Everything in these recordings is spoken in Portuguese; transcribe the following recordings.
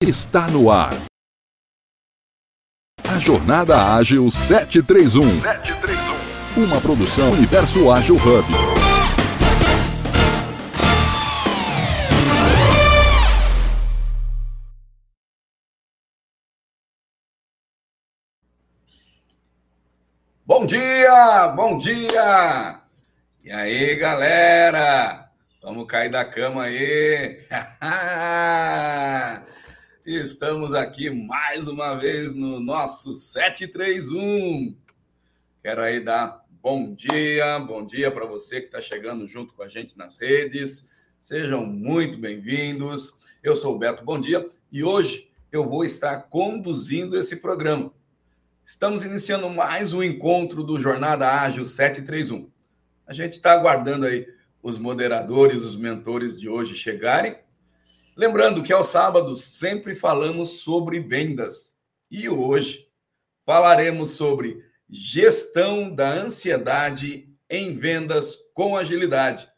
Está no ar. A Jornada Ágil 731. 731. Uma produção Universo Ágil Hub. Bom dia, bom dia! E aí, galera? Vamos cair da cama aí! Estamos aqui mais uma vez no nosso 731. Quero aí dar bom dia, bom dia para você que está chegando junto com a gente nas redes. Sejam muito bem-vindos. Eu sou o Beto Bom Dia e hoje eu vou estar conduzindo esse programa. Estamos iniciando mais um encontro do Jornada Ágil 731. A gente está aguardando aí os moderadores, os mentores de hoje chegarem Lembrando que aos sábados sempre falamos sobre vendas e hoje falaremos sobre gestão da ansiedade em vendas com agilidade.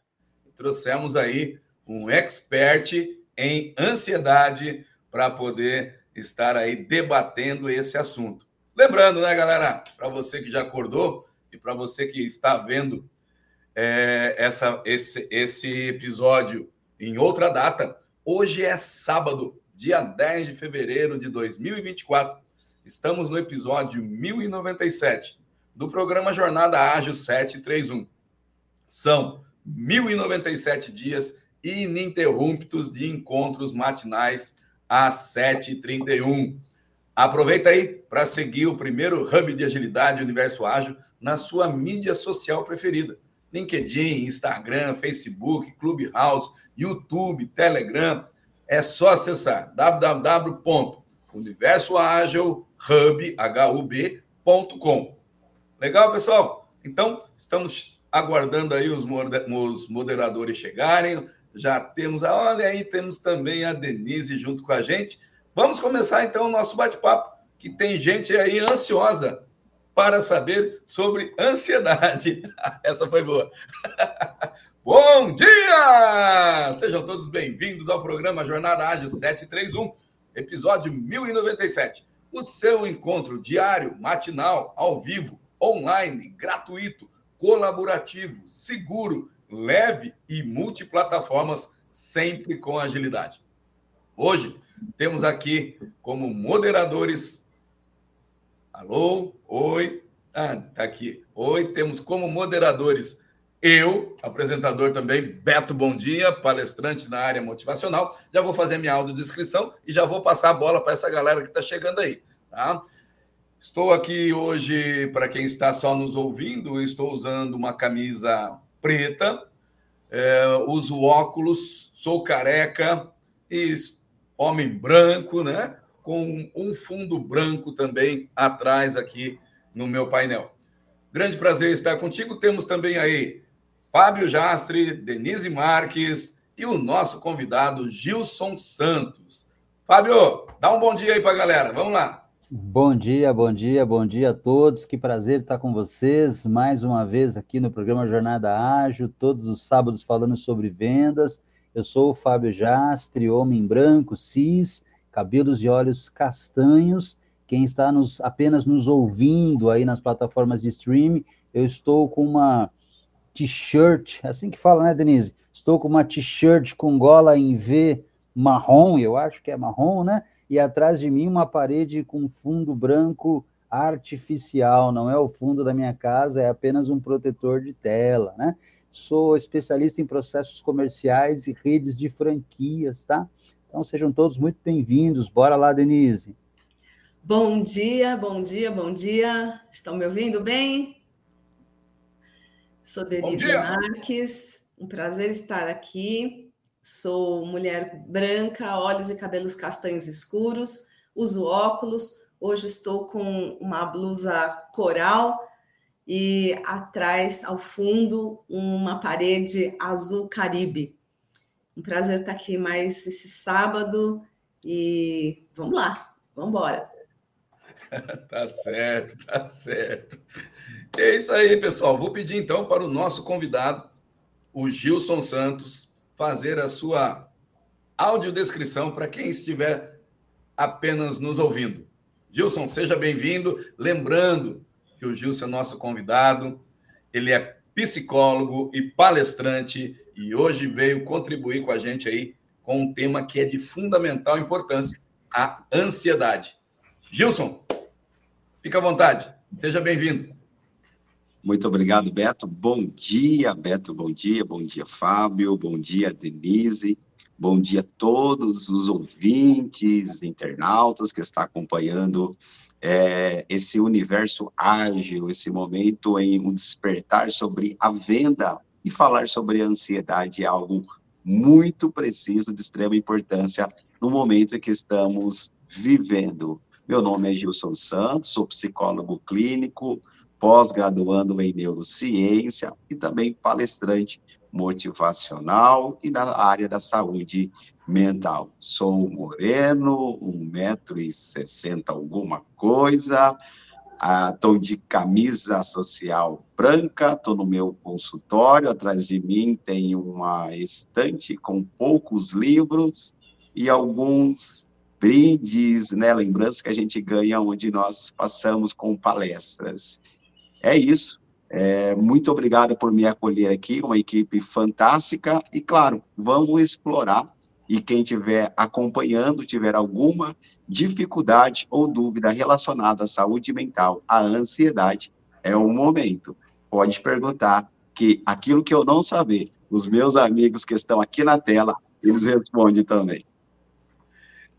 Trouxemos aí um expert em ansiedade para poder estar aí debatendo esse assunto. Lembrando, né, galera, para você que já acordou e para você que está vendo é, essa, esse, esse episódio em outra data, Hoje é sábado, dia 10 de fevereiro de 2024. Estamos no episódio 1097 do programa Jornada Ágil 731. São 1097 dias ininterruptos de encontros matinais às 7h31. Aproveita aí para seguir o primeiro hub de agilidade Universo Ágil na sua mídia social preferida. LinkedIn, Instagram, Facebook, Clubhouse, YouTube, Telegram. É só acessar www.universoagilhub.com. Legal, pessoal? Então, estamos aguardando aí os, moderadores chegarem. Já temos, olha aí, temos também a Denise junto com a gente. Vamos começar então o nosso bate-papo, que tem gente aí ansiosa para saber sobre ansiedade. Essa foi boa. Bom dia! Sejam todos bem-vindos ao programa Jornada Ágil 731, episódio 1097. O seu encontro diário, matinal, ao vivo, online, gratuito, colaborativo, seguro, leve e multiplataformas, sempre com agilidade. Hoje temos aqui como moderadores. Alô? Oi? Ah, tá aqui. Oi, temos como moderadores eu, apresentador também, Beto Bom Dia, palestrante na área motivacional. Já vou fazer minha audiodescrição e já vou passar a bola para essa galera que está chegando aí. Tá? Estou aqui hoje, para quem está só nos ouvindo, estou usando uma camisa preta, é, uso óculos, sou careca e homem branco, né? Com um fundo branco também atrás aqui no meu painel. Grande prazer estar contigo. Temos também aí Fábio Jastre, Denise Marques e o nosso convidado Gilson Santos. Fábio, dá um bom dia aí para a galera. Vamos lá. Bom dia, bom dia, bom dia a todos. Que prazer estar com vocês mais uma vez aqui no programa Jornada Ágil, todos os sábados falando sobre vendas. Eu sou o Fábio Jastre, homem branco, cis, cabelos e olhos castanhos. Quem está nos, apenas nos ouvindo aí nas plataformas de streaming, eu estou com uma t-shirt, é assim que fala, né, Denise? Estou com uma t-shirt com gola em V marrom, eu acho que é marrom, né? E atrás de mim uma parede com fundo branco artificial, não é o fundo da minha casa, é apenas um protetor de tela, né? Sou especialista em processos comerciais e redes de franquias, tá? Então sejam todos muito bem-vindos. Bora lá, Denise. Bom dia, bom dia, bom dia. Estão me ouvindo bem? Sou Denise Marques, um prazer estar aqui. Sou mulher branca, olhos e cabelos castanhos escuros, uso óculos. Hoje estou com uma blusa coral e atrás, ao fundo, uma parede azul caribe. Um prazer estar aqui mais esse sábado e vamos lá, vamos embora. tá certo, tá certo. É isso aí, pessoal. Vou pedir então para o nosso convidado, o Gilson Santos, fazer a sua audiodescrição para quem estiver apenas nos ouvindo. Gilson, seja bem-vindo. Lembrando que o Gilson é nosso convidado, ele é psicólogo e palestrante e hoje veio contribuir com a gente aí com um tema que é de fundamental importância, a ansiedade. Gilson, fica à vontade. Seja bem-vindo. Muito obrigado, Beto. Bom dia, Beto. Bom dia. Bom dia, Fábio. Bom dia, Denise. Bom dia a todos os ouvintes, internautas que estão acompanhando é, esse universo ágil, esse momento em um despertar sobre a venda e falar sobre a ansiedade é algo muito preciso, de extrema importância no momento que estamos vivendo. Meu nome é Gilson Santos, sou psicólogo clínico, pós-graduando em neurociência e também palestrante motivacional e na área da saúde mental. Sou moreno, 1,60m alguma coisa, estou ah, de camisa social branca, estou no meu consultório, atrás de mim tem uma estante com poucos livros e alguns brindes, né, lembranças que a gente ganha onde nós passamos com palestras. É isso. É, muito obrigado por me acolher aqui, uma equipe fantástica. E, claro, vamos explorar. E quem estiver acompanhando, tiver alguma dificuldade ou dúvida relacionada à saúde mental, à ansiedade, é o momento. Pode perguntar, que aquilo que eu não saber, os meus amigos que estão aqui na tela, eles respondem também.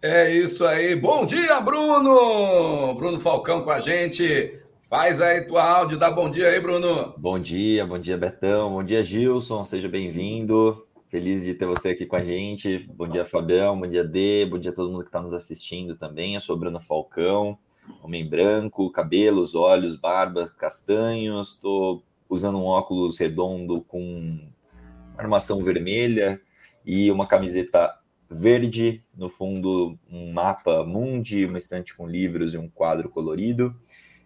É isso aí. Bom dia, Bruno! Bruno Falcão com a gente. Faz aí tua áudio, dá bom dia aí, Bruno. Bom dia, bom dia, Betão. Bom dia, Gilson. Seja bem-vindo. Feliz de ter você aqui com a gente. Bom dia, Fabião. Bom dia, Dê. Bom dia a todo mundo que está nos assistindo também. Eu sou Bruno Falcão, homem branco, cabelos, olhos, barba, castanhos. Estou usando um óculos redondo com armação vermelha e uma camiseta verde. No fundo, um mapa mundi, uma estante com livros e um quadro colorido.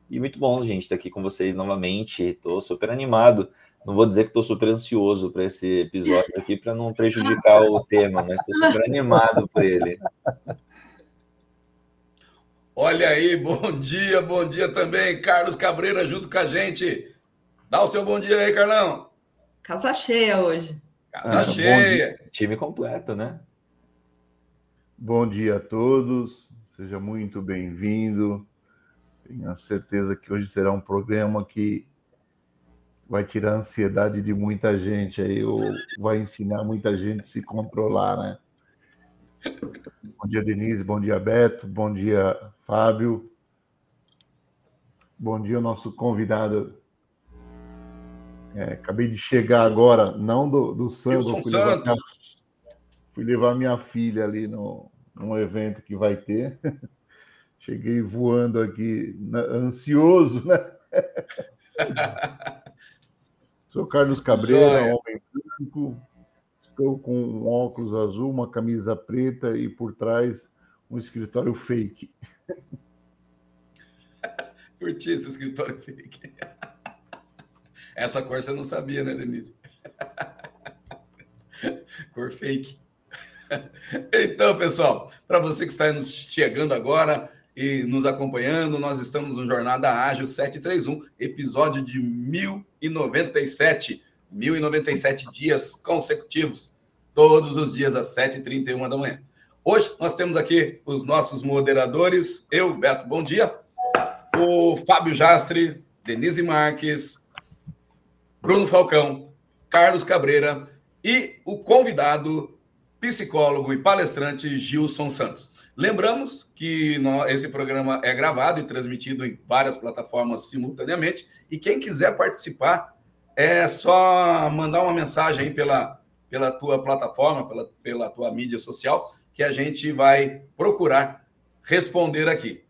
E muito bom, gente, estar aqui com vocês novamente. Estou super animado. Não vou dizer que estou super ansioso para esse episódio aqui, para não prejudicar o tema, mas estou super animado por ele. Olha aí, bom dia, bom dia também, Carlos Cabreira junto com a gente. Dá o seu bom dia aí, Carlão. Casa cheia hoje. Casa ah, cheia. Time completo, né? Bom dia a todos, seja muito bem-vindo. Tenho a certeza que hoje será um programa que vai tirar a ansiedade de muita gente aí, ou vai ensinar muita gente a se controlar, né? Bom dia, Denise. Bom dia, Beto. Bom dia, Fábio. Bom dia, nosso convidado. É, acabei de chegar agora, não do, do samba, fui levar, minha, fui levar minha filha ali no, num evento que vai ter. Cheguei voando aqui, ansioso, né? Sou Carlos Cabreira, homem branco. Estou com um óculos azul, uma camisa preta e por trás um escritório fake. Curti esse escritório fake. Essa cor você não sabia, né, Denise? Cor fake. Então, pessoal, para você que está nos chegando agora, e nos acompanhando. Nós estamos no Jornada Ágil 731, episódio de 1097. 1097 dias consecutivos, todos os dias às 7h31 da manhã. Hoje nós temos aqui os nossos moderadores, eu, Beto, bom dia, o Fábio Jastre, Denise Marques, Bruno Falcão, Carlos Cabreira e o convidado, psicólogo e palestrante Gilson Santos. Lembramos que esse programa é gravado e transmitido em várias plataformas simultaneamente. E quem quiser participar, é só mandar uma mensagem aí pela, pela tua plataforma, pela, pela tua mídia social, que a gente vai procurar responder aqui.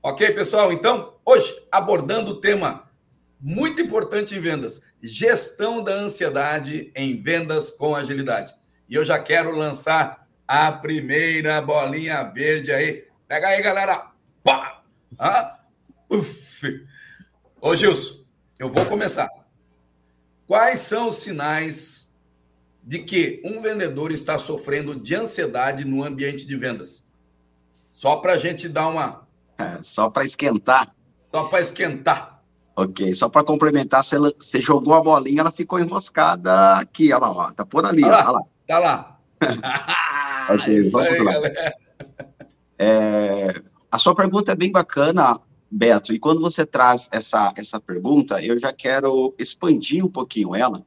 Ok, pessoal? Então, hoje, abordando o tema muito importante em vendas: gestão da ansiedade em vendas com agilidade. E eu já quero lançar a primeira bolinha verde aí. Pega aí, galera. Pá! Ah? Uf. Ô, Gilson, eu vou começar. Quais são os sinais de que um vendedor está sofrendo de ansiedade no ambiente de vendas? Só para a gente dar uma. É, só para esquentar. Só para esquentar. Ok, só para complementar, você, você, jogou a bolinha, ela ficou enroscada aqui, olha lá, ó, tá por ali, olha lá, lá. Tá lá. vamos aí, lá. É, a sua pergunta é bem bacana, Beto, e quando você traz essa, essa pergunta, eu já quero expandir um pouquinho ela,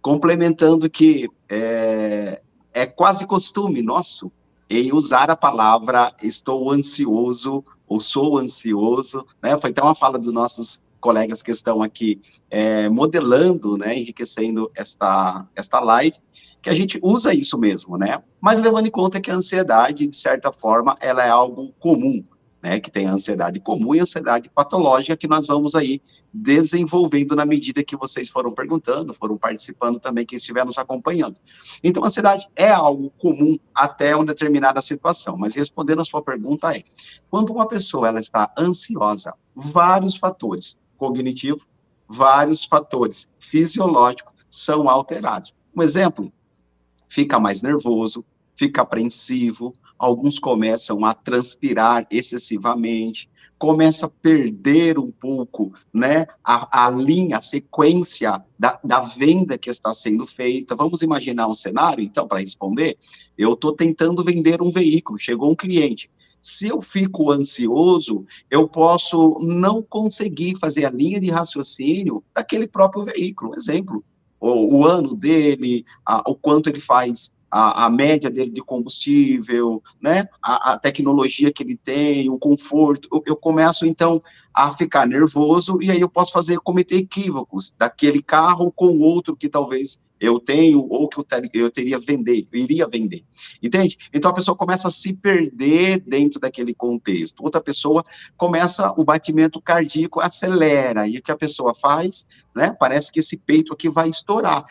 complementando que é, é quase costume nosso em usar a palavra estou ansioso ou sou ansioso, né? Foi até uma fala dos nossos colegas que estão aqui é, modelando, né, enriquecendo esta, esta live, que a gente usa isso mesmo, né? Mas levando em conta que a ansiedade, de certa forma, ela é algo comum né, que tem a ansiedade comum e a ansiedade patológica, que nós vamos aí desenvolvendo na medida que vocês foram perguntando, foram participando também, que estiveram nos acompanhando. Então, a ansiedade é algo comum até uma determinada situação, mas respondendo a sua pergunta é, quando uma pessoa ela está ansiosa, vários fatores, cognitivo, vários fatores fisiológicos são alterados. Um exemplo, fica mais nervoso, fica apreensivo, alguns começam a transpirar excessivamente, começa a perder um pouco, né, a, a linha, a sequência da, da venda que está sendo feita. Vamos imaginar um cenário, então, para responder, eu estou tentando vender um veículo, chegou um cliente, se eu fico ansioso, eu posso não conseguir fazer a linha de raciocínio daquele próprio veículo. Exemplo, o, o ano dele, a, o quanto ele faz a, a média dele de combustível, né, a, a, tecnologia que ele tem, o conforto, eu, eu, começo então a ficar nervoso e aí eu posso fazer cometer equívocos daquele carro com outro que talvez eu tenho ou que eu, ter, eu teria vender, eu iria vender, entende? Então a pessoa começa a se perder dentro daquele contexto. Outra pessoa começa o batimento cardíaco acelera e o que a pessoa faz, né? Parece que esse peito aqui vai estourar.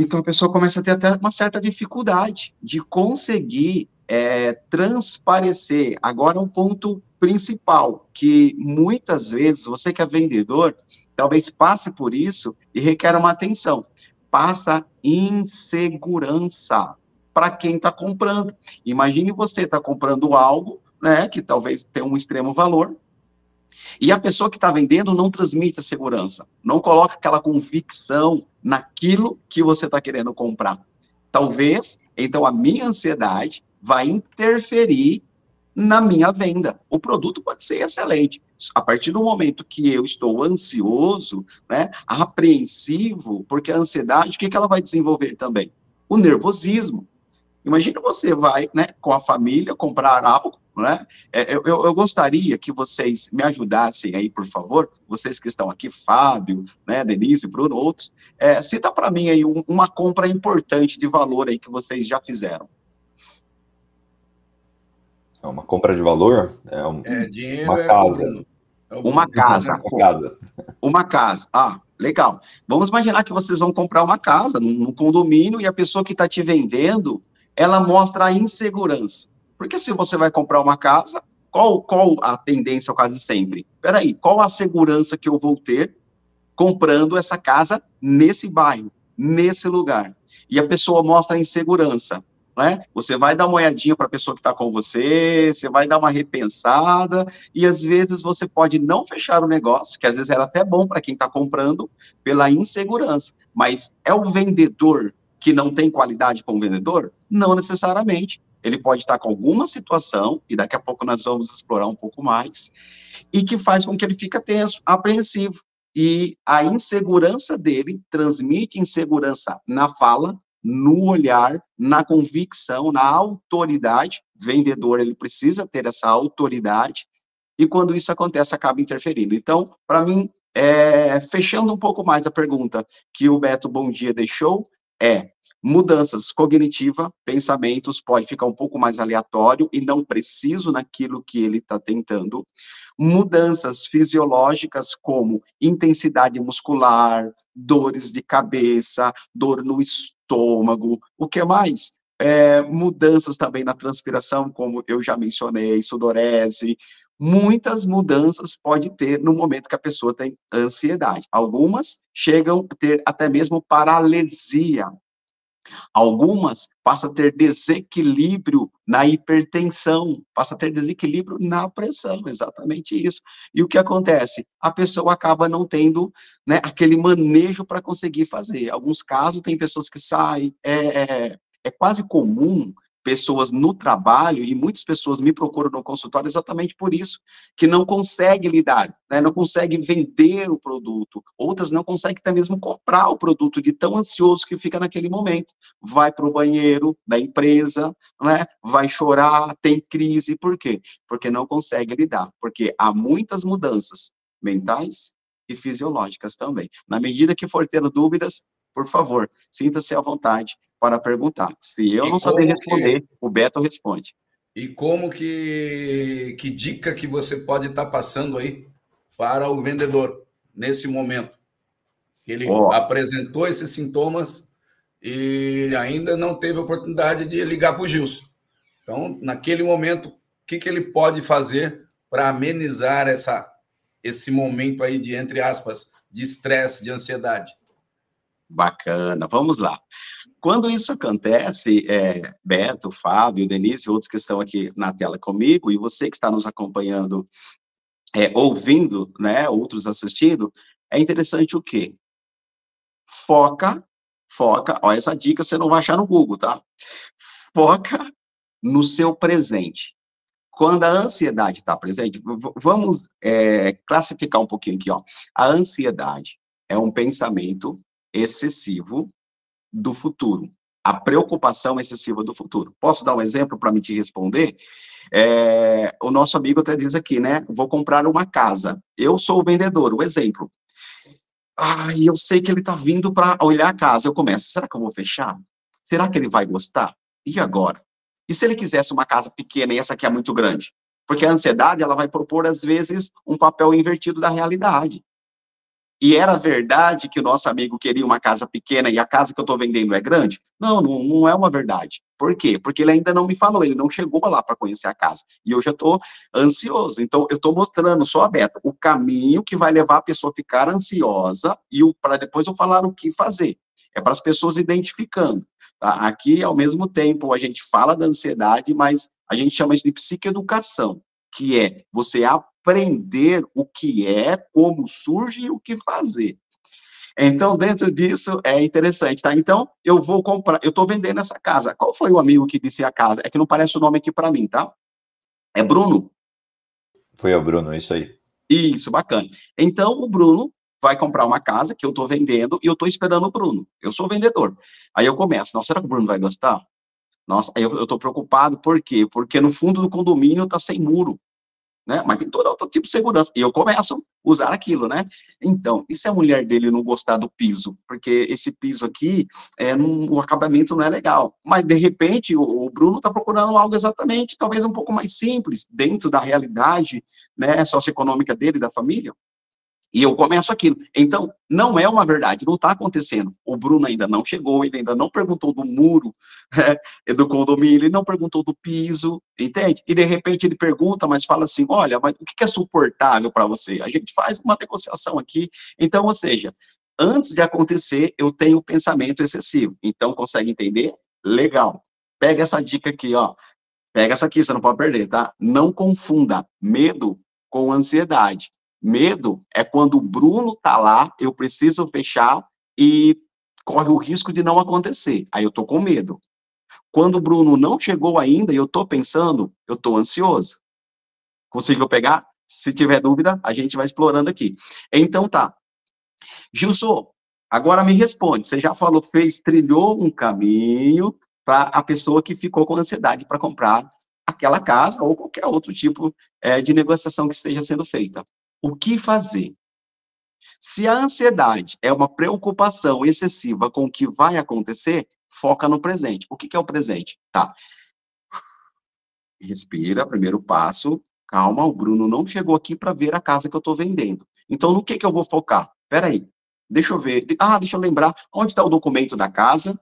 Então a pessoa começa a ter até uma certa dificuldade de conseguir é, transparecer. Agora, um ponto principal, que muitas vezes você que é vendedor, talvez passe por isso e requer uma atenção. Passa insegurança para quem está comprando. Imagine você está comprando algo, né, que talvez tenha um extremo valor, e a pessoa que está vendendo não transmite a segurança, não coloca aquela convicção naquilo que você está querendo comprar. Talvez, então, a minha ansiedade vai interferir na minha venda. O produto pode ser excelente. A partir do momento que eu estou ansioso, né, apreensivo, porque a ansiedade, o que, que ela vai desenvolver também? O nervosismo. Imagina você vai, né, com a família comprar algo, né? É, eu, eu, gostaria que vocês me ajudassem aí, por favor, vocês que estão aqui, Fábio, né, Denise, Bruno, outros, é, cita para mim aí um, uma compra importante de valor aí que vocês já fizeram. É uma compra de valor? É, um, é dinheiro, uma casa. É uma casa. Uma casa. Uma casa. Ah, legal. Vamos imaginar que vocês vão comprar uma casa num, num condomínio e a pessoa que está te vendendo, ela mostra a insegurança. Porque se você vai comprar uma casa, qual, qual a tendência quase sempre? Peraí, qual a segurança que eu vou ter comprando essa casa nesse bairro, nesse lugar? E a pessoa mostra a insegurança. Né? Você vai dar uma olhadinha para a pessoa que está com você, você vai dar uma repensada, e às vezes você pode não fechar o negócio, que às vezes era até bom para quem está comprando, pela insegurança. Mas é o vendedor que não tem qualidade como vendedor? Não necessariamente ele pode estar com alguma situação, e daqui a pouco nós vamos explorar um pouco mais, e que faz com que ele fique tenso, apreensivo. E a insegurança dele transmite insegurança na fala, no olhar, na convicção, na autoridade. Vendedor, ele precisa ter essa autoridade, e quando isso acontece, acaba interferindo. Então, para mim, é, fechando um pouco mais a pergunta que o Beto Bom Dia deixou, é mudanças cognitiva, pensamentos, pode ficar um pouco mais aleatório e não preciso naquilo que ele está tentando. Mudanças fisiológicas, como intensidade muscular, dores de cabeça, dor no estômago, o que mais? É, mudanças também na transpiração, como eu já mencionei, sudorese, muitas mudanças pode ter no momento que a pessoa tem ansiedade. Algumas chegam a ter até mesmo paralisia. Algumas passam a ter desequilíbrio na hipertensão, passa a ter desequilíbrio na pressão, exatamente isso. E o que acontece? A pessoa acaba não tendo né, aquele manejo para conseguir fazer. Alguns casos, tem pessoas que saem, é, é, é quase comum pessoas no trabalho, e muitas pessoas me procuram no consultório exatamente por isso, que não consegue lidar, né, não consegue vender o produto, outras não conseguem até mesmo comprar o produto de tão ansioso que fica naquele momento. Vai para o banheiro da empresa, né, vai chorar, tem crise, por quê? Porque não consegue lidar, porque há muitas mudanças mentais e fisiológicas também. Na medida que for tendo dúvidas, por favor, sinta-se à vontade para perguntar. Se eu e não saber responder, que... o Beto responde. E como que, que dica que você pode estar tá passando aí para o vendedor nesse momento? Ele oh. apresentou esses sintomas e ainda não teve oportunidade de ligar para o Gilson. Então, naquele momento, o que, que ele pode fazer para amenizar essa, esse momento aí de, entre aspas, de estresse, de ansiedade? Bacana, vamos lá. Quando isso acontece, é, Beto, Fábio, Denise, outros que estão aqui na tela comigo, e você que está nos acompanhando, é, ouvindo, né, outros assistindo, é interessante o quê? Foca, foca, ó, essa dica você não vai achar no Google, tá? Foca no seu presente. Quando a ansiedade está presente, vamos é, classificar um pouquinho aqui, ó. A ansiedade é um pensamento excessivo do futuro, a preocupação excessiva do futuro. Posso dar um exemplo para me te responder? É, o nosso amigo até diz aqui, né? Vou comprar uma casa. Eu sou o vendedor, o exemplo. Ah, eu sei que ele está vindo para olhar a casa. Eu começo, será que eu vou fechar? Será que ele vai gostar? E agora? E se ele quisesse uma casa pequena e essa aqui é muito grande? Porque a ansiedade, ela vai propor, às vezes, um papel invertido da realidade. E era verdade que o nosso amigo queria uma casa pequena e a casa que eu estou vendendo é grande? Não, não, não, é uma verdade. Por quê? Porque ele ainda não me falou, ele não chegou lá para conhecer a casa. E eu já estou ansioso. Então, eu estou mostrando só aberto o caminho que vai levar a pessoa a ficar ansiosa e para depois eu falar o que fazer. É para as pessoas identificando. Tá? Aqui, ao mesmo tempo, a gente fala da ansiedade, mas a gente chama isso de psicoeducação, que é você aprender o que é, como surge e o que fazer. Então, dentro disso, é interessante, tá? Então, eu vou comprar, eu estou vendendo essa casa. Qual foi o amigo que disse a casa? É que não parece o nome aqui para mim, tá? É Bruno? Foi o Bruno, isso aí. Isso, bacana. Então, o Bruno vai comprar uma casa que eu estou vendendo e eu estou esperando o Bruno. Eu sou vendedor. Aí eu começo, nossa, será que o Bruno vai gostar? Nossa, aí eu estou preocupado, por quê? Porque no fundo do condomínio está sem muro né? Mas tem todo outro tipo de segurança. E eu começo a usar aquilo, né? Então, e se a mulher dele não gostar do piso? Porque esse piso aqui, é, num, o acabamento não é legal. Mas, de repente, o, o Bruno está procurando algo exatamente, talvez um pouco mais simples, dentro da realidade né, socioeconômica dele, da família. E eu começo aquilo. Então, não é uma verdade, não está acontecendo. O Bruno ainda não chegou, ele ainda não perguntou do muro é, do condomínio, ele não perguntou do piso, entende? E de repente ele pergunta, mas fala assim: olha, mas o que é suportável para você? A gente faz uma negociação aqui. Então, ou seja, antes de acontecer, eu tenho pensamento excessivo. Então, consegue entender? Legal. Pega essa dica aqui, ó. Pega essa aqui, você não pode perder, tá? Não confunda medo com ansiedade. Medo é quando o Bruno tá lá, eu preciso fechar e corre o risco de não acontecer. Aí eu tô com medo. Quando o Bruno não chegou ainda e eu tô pensando, eu tô ansioso. Conseguiu pegar? Se tiver dúvida, a gente vai explorando aqui. Então tá. Gilson, agora me responde. Você já falou, fez, trilhou um caminho para a pessoa que ficou com ansiedade para comprar aquela casa ou qualquer outro tipo é, de negociação que esteja sendo feita o que fazer. Se a ansiedade é uma preocupação excessiva com o que vai acontecer, foca no presente. O que, é o presente? Tá. Respira, primeiro passo. Calma, o Bruno não chegou aqui para ver a casa que eu estou vendendo. Então, no que, que eu vou focar? Peraí, deixa eu ver. Ah, deixa eu lembrar. Onde está o documento da casa?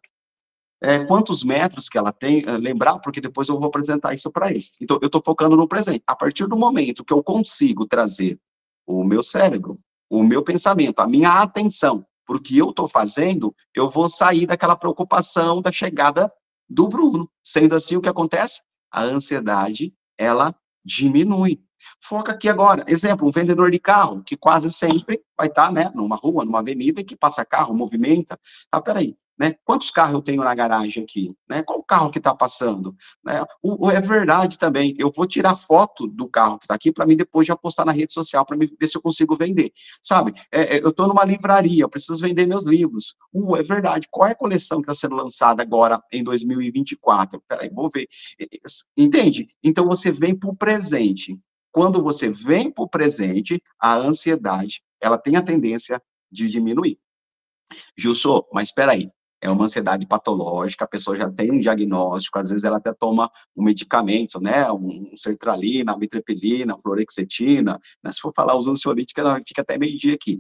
É, quantos metros que ela tem? É, lembrar, porque depois eu vou apresentar isso para ele. Então, eu estou focando no presente. A partir do momento que eu consigo trazer o meu cérebro, o meu pensamento, a minha atenção para o que eu estou fazendo, eu vou sair daquela preocupação da chegada do Bruno. Sendo assim, o que acontece? A ansiedade, ela diminui. Foca aqui agora. Exemplo, um vendedor de carro, que quase sempre vai estar, né, numa rua, numa avenida, que passa carro, movimenta. Ah, peraí, né? Quantos carros eu tenho na garagem aqui? Né? Qual carro que está passando? Né? O, o, é verdade também. Eu vou tirar foto do carro que está aqui para mim depois já postar na rede social para ver se eu consigo vender. Sabe? É, é, eu estou numa livraria, eu preciso vender meus livros. Uh, é verdade. Qual é a coleção que está sendo lançada agora em 2024? Peraí, vou ver. Entende? Então você vem para o presente. Quando você vem para o presente, a ansiedade ela tem a tendência de diminuir. Gilson, mas espera aí, é uma ansiedade patológica, a pessoa já tem um diagnóstico, às vezes ela até toma um medicamento, né, um sertralina, mitriptilina, fluorexetina, né, se for falar os ansiolíticos, ela fica até meio dia aqui.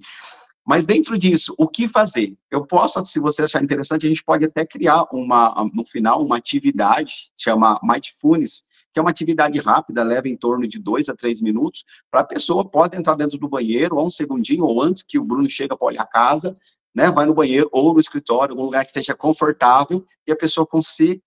Mas dentro disso, o que fazer? Eu posso, se você achar interessante, a gente pode até criar uma, no final, uma atividade, chama Mindfulness, que é uma atividade rápida, leva em torno de dois a três minutos, para a pessoa pode entrar dentro do banheiro, ou um segundinho, ou antes que o Bruno chega para olhar a casa, né, vai no banheiro ou no escritório, algum lugar que esteja confortável e a pessoa consiga,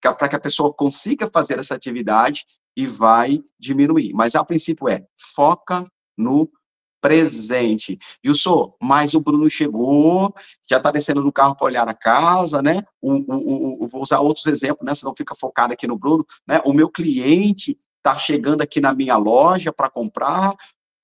para que a pessoa consiga fazer essa atividade e vai diminuir. Mas a princípio é foca no presente. E o sou, mas o Bruno chegou, já está descendo do carro para olhar a casa, né? O, o, o, vou usar outros exemplos, né? Senão fica focado aqui no Bruno, né? O meu cliente está chegando aqui na minha loja para comprar,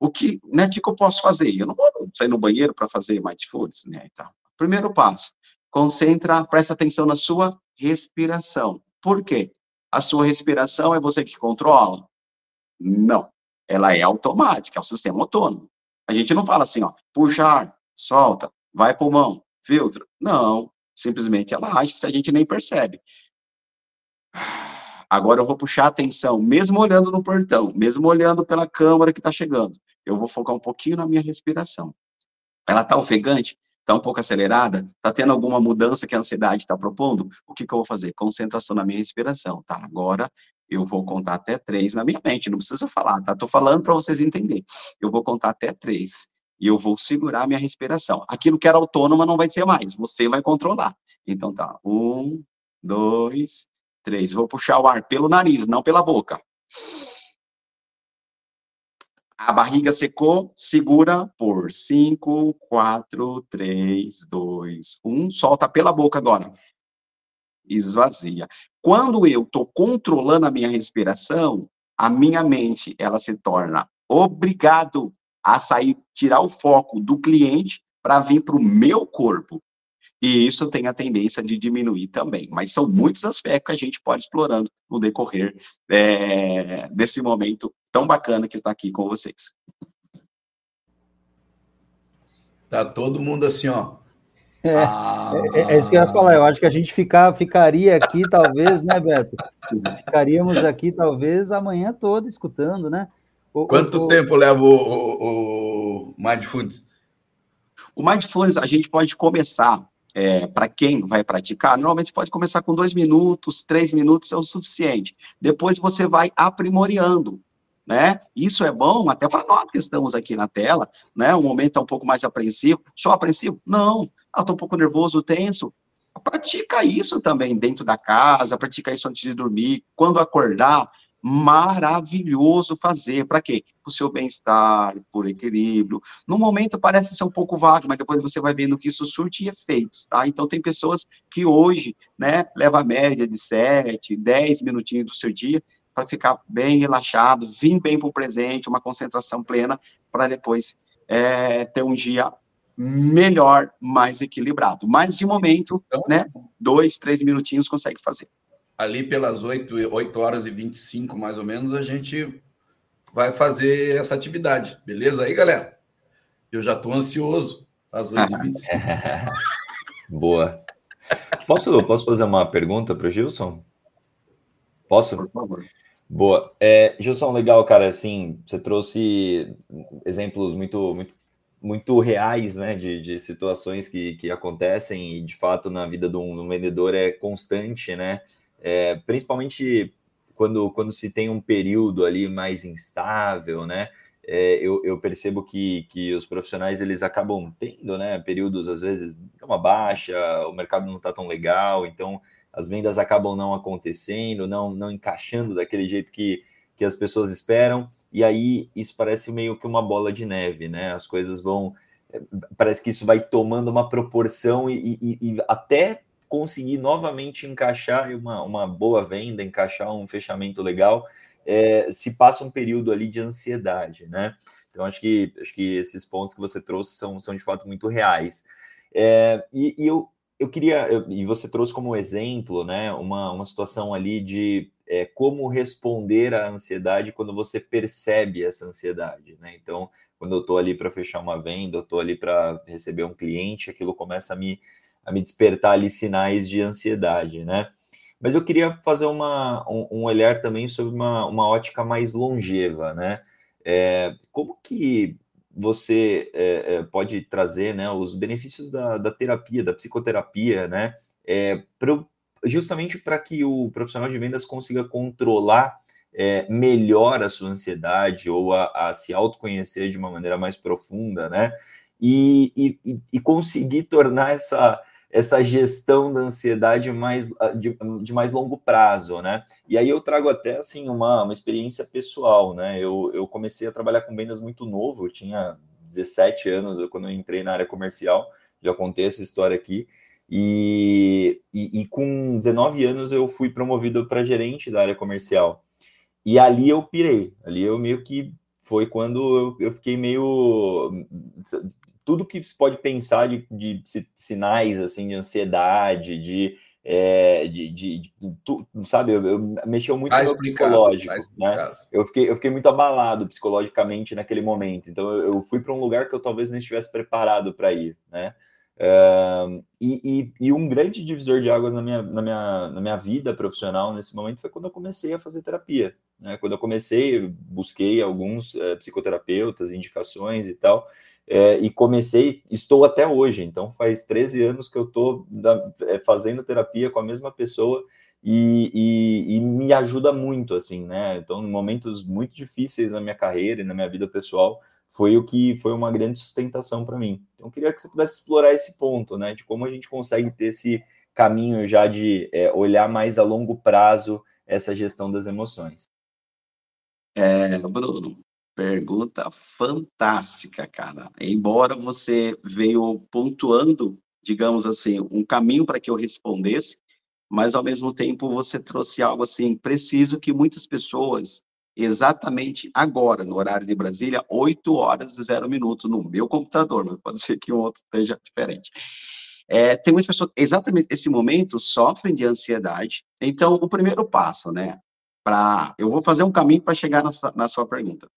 o que, né, que, que eu posso fazer? Eu não vou sair no banheiro para fazer mindfulness, né, então. Primeiro passo, concentra, presta atenção na sua respiração. Por quê? A sua respiração é você que controla? Não. Ela é automática, é o sistema autônomo. A gente não fala assim, ó, puxa ar, solta, vai pulmão, filtro. Não, simplesmente ela age se a gente nem percebe. Agora eu vou puxar atenção, mesmo olhando no portão, mesmo olhando pela câmera que está chegando, eu vou focar um pouquinho na minha respiração. Ela está ofegante? Está um pouco acelerada? Está tendo alguma mudança que a ansiedade está propondo? O que, que eu vou fazer? Concentração na minha respiração, tá? Agora eu vou contar até três na minha mente, não precisa falar, tá? Estou falando para vocês entenderem. Eu vou contar até três e eu vou segurar a minha respiração. Aquilo que era autônoma não vai ser mais, você vai controlar. Então tá, um, dois, Três. Vou puxar o ar pelo nariz, não pela boca. A barriga secou, segura por cinco, quatro, três, dois, um. Solta pela boca agora. Esvazia. Quando eu estou controlando a minha respiração, a minha mente ela se torna obrigado a sair, tirar o foco do cliente para vir para o meu corpo. E isso tem a tendência de diminuir também. Mas são muitos aspectos que a gente pode explorando no decorrer é, desse momento tão bacana que está aqui com vocês. Tá todo mundo assim, ó. É, ah, é, é, isso que eu ia falar. Eu acho que a gente ficar, ficaria aqui, talvez, né, Beto? Ficaríamos aqui, talvez, amanhã toda escutando, né? O, Quanto o, tempo leva o, o, o Mindfulness? O Mindfulness, a gente pode começar é, para quem vai praticar, normalmente pode começar com dois minutos, três minutos é o suficiente. Depois você vai aprimorando, né? Isso é bom até para nós que estamos aqui na tela, né? O momento é um pouco mais apreensivo. Só apreensivo? Não. Ah, estou um pouco nervoso, tenso. Pratica isso também dentro da casa, pratica isso antes de dormir. Quando acordar, maravilhoso fazer. Para quê? Para o seu bem-estar, por equilíbrio. No momento parece ser um pouco vago, mas depois você vai vendo que isso surte efeitos, tá? Então tem pessoas que hoje, né, leva a média de 7, 10 minutinhos do seu dia para ficar bem relaxado, vir bem para o presente, uma concentração plena, para depois é, ter um dia melhor, mais equilibrado. Mas de momento, então, né, dois, três minutinhos consegue fazer ali pelas 8, 8 horas e 25, mais ou menos, a gente vai fazer essa atividade. Beleza aí, galera? Eu já estou ansioso às 8h25. Boa. Posso, posso fazer uma pergunta para o Gilson? Posso? Por favor. Boa. É, Gilson, legal, cara. Assim, você trouxe exemplos muito, muito, muito reais, né, de, de situações que, que acontecem e, de fato, na vida de um, de um vendedor é constante, né? É, principalmente quando, quando se tem um período ali mais instável, né? é, eu, eu, percebo que, que os profissionais eles acabam tendo, né, períodos às vezes uma baixa, o mercado não está tão legal, então as vendas acabam não acontecendo, não, não encaixando daquele jeito que, que as pessoas esperam, e aí isso parece meio que uma bola de neve, né? As coisas vão. Parece que isso vai tomando uma proporção e, e, e até conseguir novamente encaixar uma, uma boa venda, encaixar um fechamento legal, é, se passa um período ali de ansiedade, né? Então, acho que, acho que esses pontos que você trouxe são, são de fato muito reais. É, e, e, eu, eu queria, eu, e você trouxe como exemplo, né, uma, uma situação ali de é, como responder à ansiedade quando você percebe essa ansiedade, né? Então, quando eu estou ali para fechar uma venda, eu estou ali para receber um cliente, aquilo começa a me, a me despertar ali sinais de ansiedade, né? Mas eu queria fazer uma, um, um olhar também sobre uma, uma ótica mais longeva, né? É, como que você é, é, pode trazer né, os benefícios da, da terapia, da psicoterapia, né? É, justamente para que o profissional de vendas consiga controlar é, melhor a sua ansiedade ou a, a, se autoconhecer de uma maneira mais profunda, né? E, e, e conseguir tornar essa, essa gestão da ansiedade mais, ah, de, de, mais longo prazo, né? E aí eu trago até, assim, uma, uma experiência pessoal, né? Eu, eu comecei a trabalhar com vendas muito novo, eu tinha 17 anos quando eu entrei na área comercial, já contei essa história aqui, e, e, e com 19 anos eu fui promovido para gerente da área comercial. E ali eu pirei, ali eu meio que foi quando eu, eu fiquei meio tudo que se pode pensar de, de sinais assim de ansiedade, de, é, de, de, de tu, sabe, eu, eu mexeu muito tá no psicológico, tá né? Eu fiquei, eu fiquei muito abalado psicologicamente naquele momento. Então eu, eu fui para um lugar que eu talvez não estivesse preparado para ir, né? Uh, e, e, e, um grande divisor de águas na minha, na, minha, na minha vida profissional nesse momento foi quando eu comecei a fazer terapia. Né? Quando eu comecei, busquei alguns uh, psicoterapeutas, indicações e tal, é, e comecei, estou até hoje, então faz 13 anos que eu estou é, fazendo terapia com a mesma pessoa e, e, e, me ajuda muito, assim, né? Então, em momentos muito difíceis na minha carreira e na minha vida pessoal, foi o que foi uma grande sustentação para mim. Então, queria que você pudesse explorar esse ponto, né? De como a gente consegue ter esse caminho já de é, olhar mais a longo prazo essa gestão das emoções. É, Bruno, Pergunta fantástica, cara. Embora você veio pontuando, digamos assim, um caminho para que eu respondesse, mas ao mesmo tempo você trouxe algo assim preciso que muitas pessoas, exatamente agora, no horário de Brasília, 8 horas e 0 minutos no meu computador, mas pode ser que um outro esteja diferente. É, tem muitas pessoas, exatamente esse momento, sofrem de ansiedade. Então, o primeiro passo, né? Pra, eu vou fazer um caminho para chegar na, na sua pergunta.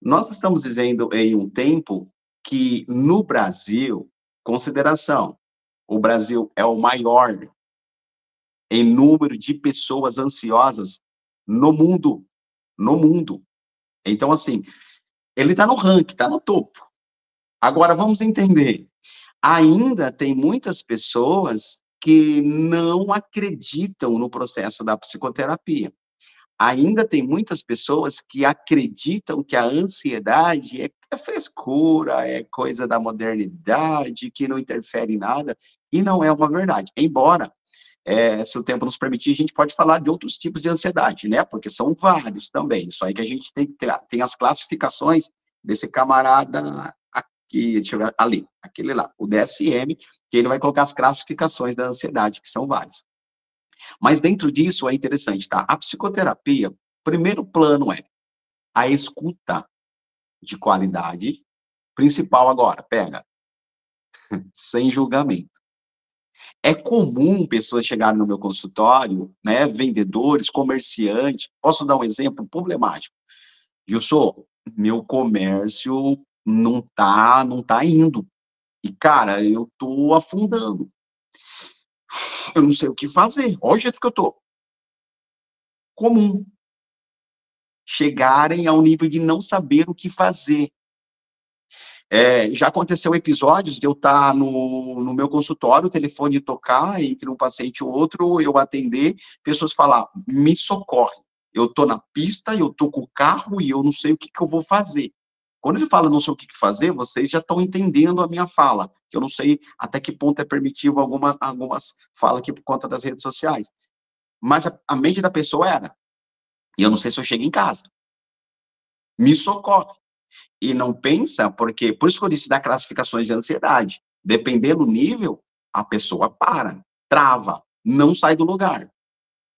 Nós estamos vivendo em um tempo que, no Brasil, consideração, o Brasil é o maior em número de pessoas ansiosas no mundo. No mundo. Então, assim, ele está no ranking, está no topo. Agora, vamos entender. Ainda tem muitas pessoas que não acreditam no processo da psicoterapia ainda tem muitas pessoas que acreditam que a ansiedade é, é frescura, é coisa da modernidade, que não interfere em nada, e não é uma verdade. Embora, é, se o tempo nos permitir, a gente pode falar de outros tipos de ansiedade, né? Porque são vários também. Isso aí que a gente tem que ter, tem as classificações desse camarada aqui, deixa eu ver, ali, aquele lá, o DSM, que ele vai colocar as classificações da ansiedade, que são várias. Mas dentro disso é interessante, tá? A psicoterapia, primeiro plano é a escuta de qualidade. Principal agora, pega, sem julgamento. É comum pessoas chegarem no meu consultório, né, vendedores, comerciantes. Posso dar um exemplo problemático? Eu sou, meu comércio não tá, não tá indo. E cara, eu tô afundando eu não sei o que fazer. Olha o jeito que eu tô. Comum. Chegarem ao nível de não saber o que fazer. É, já aconteceu episódios de eu estar no, no meu consultório, o telefone tocar entre um paciente e outro, eu atender, pessoas falar, me socorre. Eu tô na pista, eu tô com o carro e eu não sei o que, que eu vou fazer. Quando ele fala não sei o que fazer, vocês já estão entendendo a minha fala, que eu não sei até que ponto é permitido alguma, algumas falas aqui por conta das redes sociais. Mas a, a mente da pessoa era, e eu não sei se eu chego em casa. Me socorre. E não pensa, porque, por isso que eu disse da classificações de ansiedade. Dependendo do nível, a pessoa para, trava, não sai do lugar.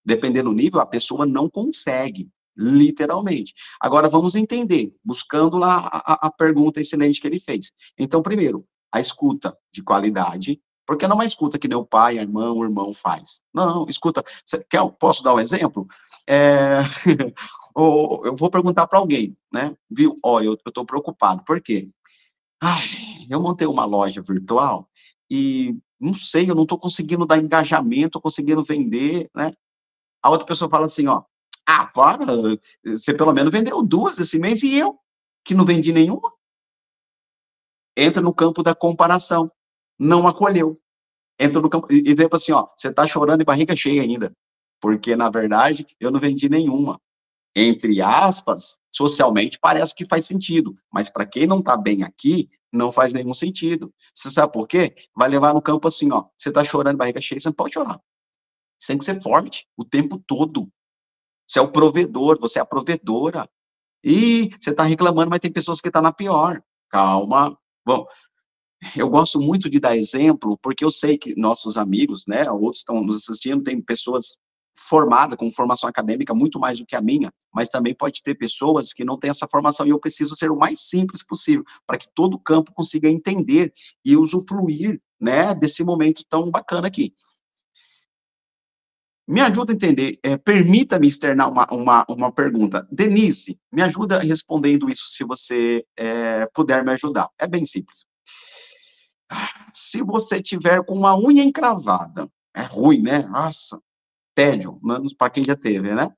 Dependendo do nível, a pessoa não consegue, literalmente. Agora, vamos entender, buscando lá a, a pergunta excelente que ele fez. Então, primeiro, a escuta de qualidade, porque não é uma escuta que o pai, a irmã, o irmão faz. Não, escuta. Quer, posso dar um exemplo? É, eu vou perguntar para alguém, né? Viu? Ó, eu estou preocupado. Por quê? Ai, eu montei uma loja virtual e não sei, eu não estou conseguindo dar engajamento, conseguindo vender, né? A outra pessoa fala assim, ó, ah, para, você pelo menos vendeu duas esse mês e eu, que não vendi nenhuma. Entra no campo da comparação, não acolheu. Entra no campo, exemplo assim, ó, você está chorando de barriga cheia ainda, porque na verdade eu não vendi nenhuma entre aspas, socialmente parece que faz sentido, mas para quem não está bem aqui, não faz nenhum sentido. Você sabe por quê? Vai levar no campo assim, ó, você está chorando, barriga cheia, você não pode chorar. Você tem que ser forte o tempo todo. Você é o provedor, você é a provedora. E você está reclamando, mas tem pessoas que estão tá na pior. Calma. Bom, eu gosto muito de dar exemplo, porque eu sei que nossos amigos, né, outros estão nos assistindo, tem pessoas formada, com formação acadêmica muito mais do que a minha, mas também pode ter pessoas que não têm essa formação e eu preciso ser o mais simples possível para que todo o campo consiga entender e usufruir, né, desse momento tão bacana aqui. Me ajuda a entender, é, permita-me externar uma, uma, uma pergunta. Denise, me ajuda respondendo isso, se você é, puder me ajudar. É bem simples. Se você tiver com uma unha encravada, é ruim, né? Nossa, tédio, para quem já teve, né?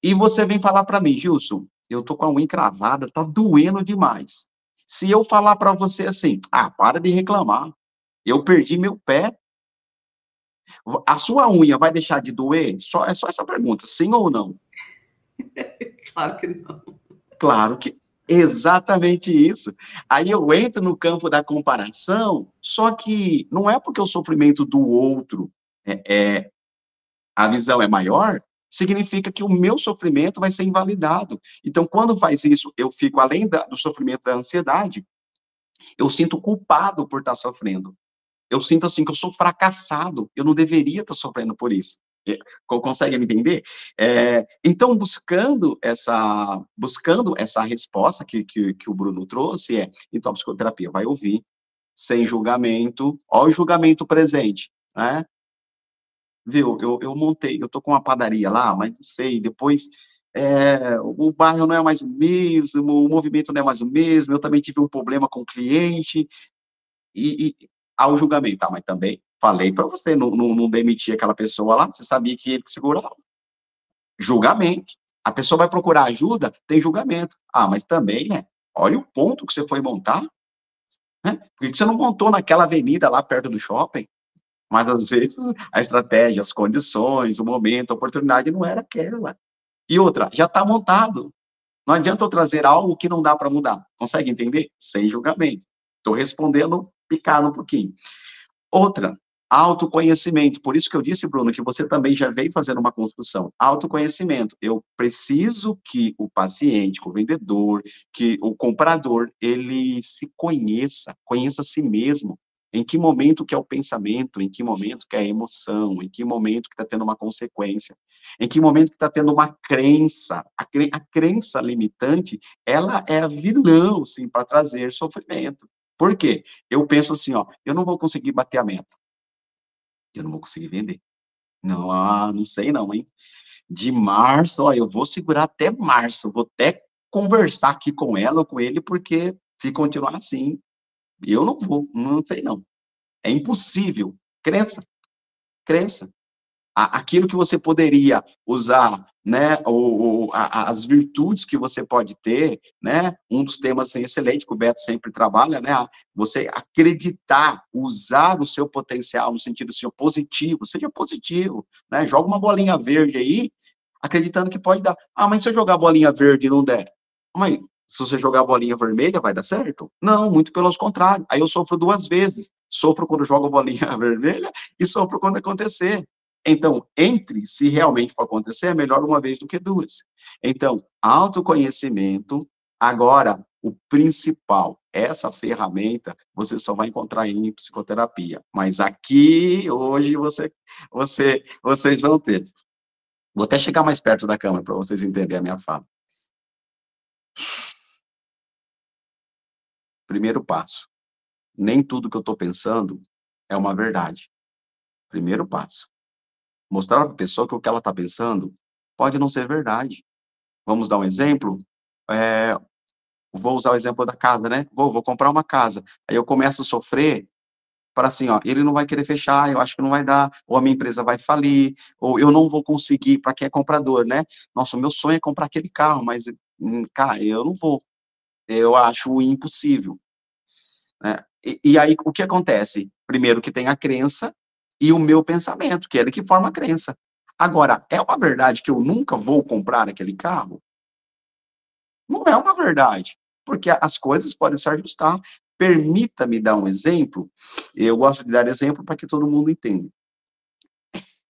E você vem falar para mim, Gilson, eu tô com a unha encravada, tá doendo demais. Se eu falar para você assim, ah, para de reclamar, eu perdi meu pé, a sua unha vai deixar de doer? Só, é só essa pergunta, sim ou não? claro que não. Claro que exatamente isso. Aí eu entro no campo da comparação, só que não é porque o sofrimento do outro é, é a visão é maior, significa que o meu sofrimento vai ser invalidado. Então, quando faz isso, eu fico além da, do sofrimento da ansiedade, eu sinto culpado por estar sofrendo. Eu sinto assim que eu sou fracassado, eu não deveria estar sofrendo por isso. Consegue me entender? É, então, buscando essa, buscando essa resposta que, que, que o Bruno trouxe, é, então a psicoterapia vai ouvir, sem julgamento, ó o julgamento presente, né? viu, eu, eu montei, eu tô com uma padaria lá, mas não sei, depois é, o bairro não é mais o mesmo, o movimento não é mais o mesmo, eu também tive um problema com o cliente, e, e ao julgamento, tá, mas também falei para você não, não, não, demitir aquela pessoa lá, você sabia que ele segurava. Julgamento. A pessoa vai procurar ajuda, tem julgamento. Ah, mas também, né? Olha o ponto que você foi montar. Né? Por que você não montou naquela avenida lá perto do shopping? Mas às vezes a estratégia, as condições, o momento, a oportunidade não era aquela. E outra, já está montado. Não adianta eu trazer algo que não dá para mudar. Consegue entender? Sem julgamento. Estou respondendo picado um pouquinho. Outra, autoconhecimento. Por isso que eu disse, Bruno, que você também já veio fazendo uma construção. Autoconhecimento. Eu preciso que o paciente, que o vendedor, que o comprador, ele se conheça, conheça a si mesmo, em que momento que é o pensamento, em que momento que é a emoção, em que momento que está tendo uma consequência, em que momento que está tendo uma crença. A, cre a, crença limitante, ela é a vilão, sim, para trazer sofrimento. Por quê? Eu penso assim, ó, eu não vou conseguir bater a meta. Eu não vou conseguir vender. Não, ah, não sei não, hein? De março, ó, eu vou segurar até março, vou até conversar aqui com ela ou com ele, porque se continuar assim, eu não vou, não sei não. É impossível. Crença. Crença. Aquilo que você poderia usar, né, ou, as virtudes que você pode ter, né, um dos temas assim, excelente que o Beto sempre trabalha, né, você acreditar, usar o seu potencial no sentido assim, positivo, seja positivo, né, joga uma bolinha verde aí, acreditando que pode dar. Ah, mas se eu jogar bolinha verde e não der, mas se você jogar a bolinha vermelha, vai dar certo? Não, muito pelo contrário. Aí eu sofro duas vezes. Sofro quando jogo a bolinha vermelha e sofro quando acontecer. Então, entre se realmente for acontecer, é melhor uma vez do que duas. Então, autoconhecimento, agora, o principal, essa ferramenta, você só vai encontrar em psicoterapia. Mas aqui, hoje, você, você, vocês vão ter. Vou até chegar mais perto da câmera para vocês entenderem a minha fala. Primeiro passo. Nem tudo que eu estou pensando é uma verdade. Primeiro passo. Mostrar para a pessoa que o que ela está pensando pode não ser verdade. Vamos dar um exemplo? É, vou usar o exemplo da casa, né? Vou, vou comprar uma casa. Aí eu começo a sofrer para assim, ó, ele não vai querer fechar, eu acho que não vai dar, ou a minha empresa vai falir, ou eu não vou conseguir, para quem é comprador, né? Nossa, o meu sonho é comprar aquele carro, mas, hum, cara, eu não vou. Eu acho impossível. Né? E, e, aí, o que acontece? Primeiro que tem a crença e o meu pensamento, que é ele que forma a crença. Agora, é uma verdade que eu nunca vou comprar aquele carro? Não é uma verdade, porque as coisas podem se ajustar. Permita-me dar um exemplo, eu gosto de dar exemplo para que todo mundo entenda.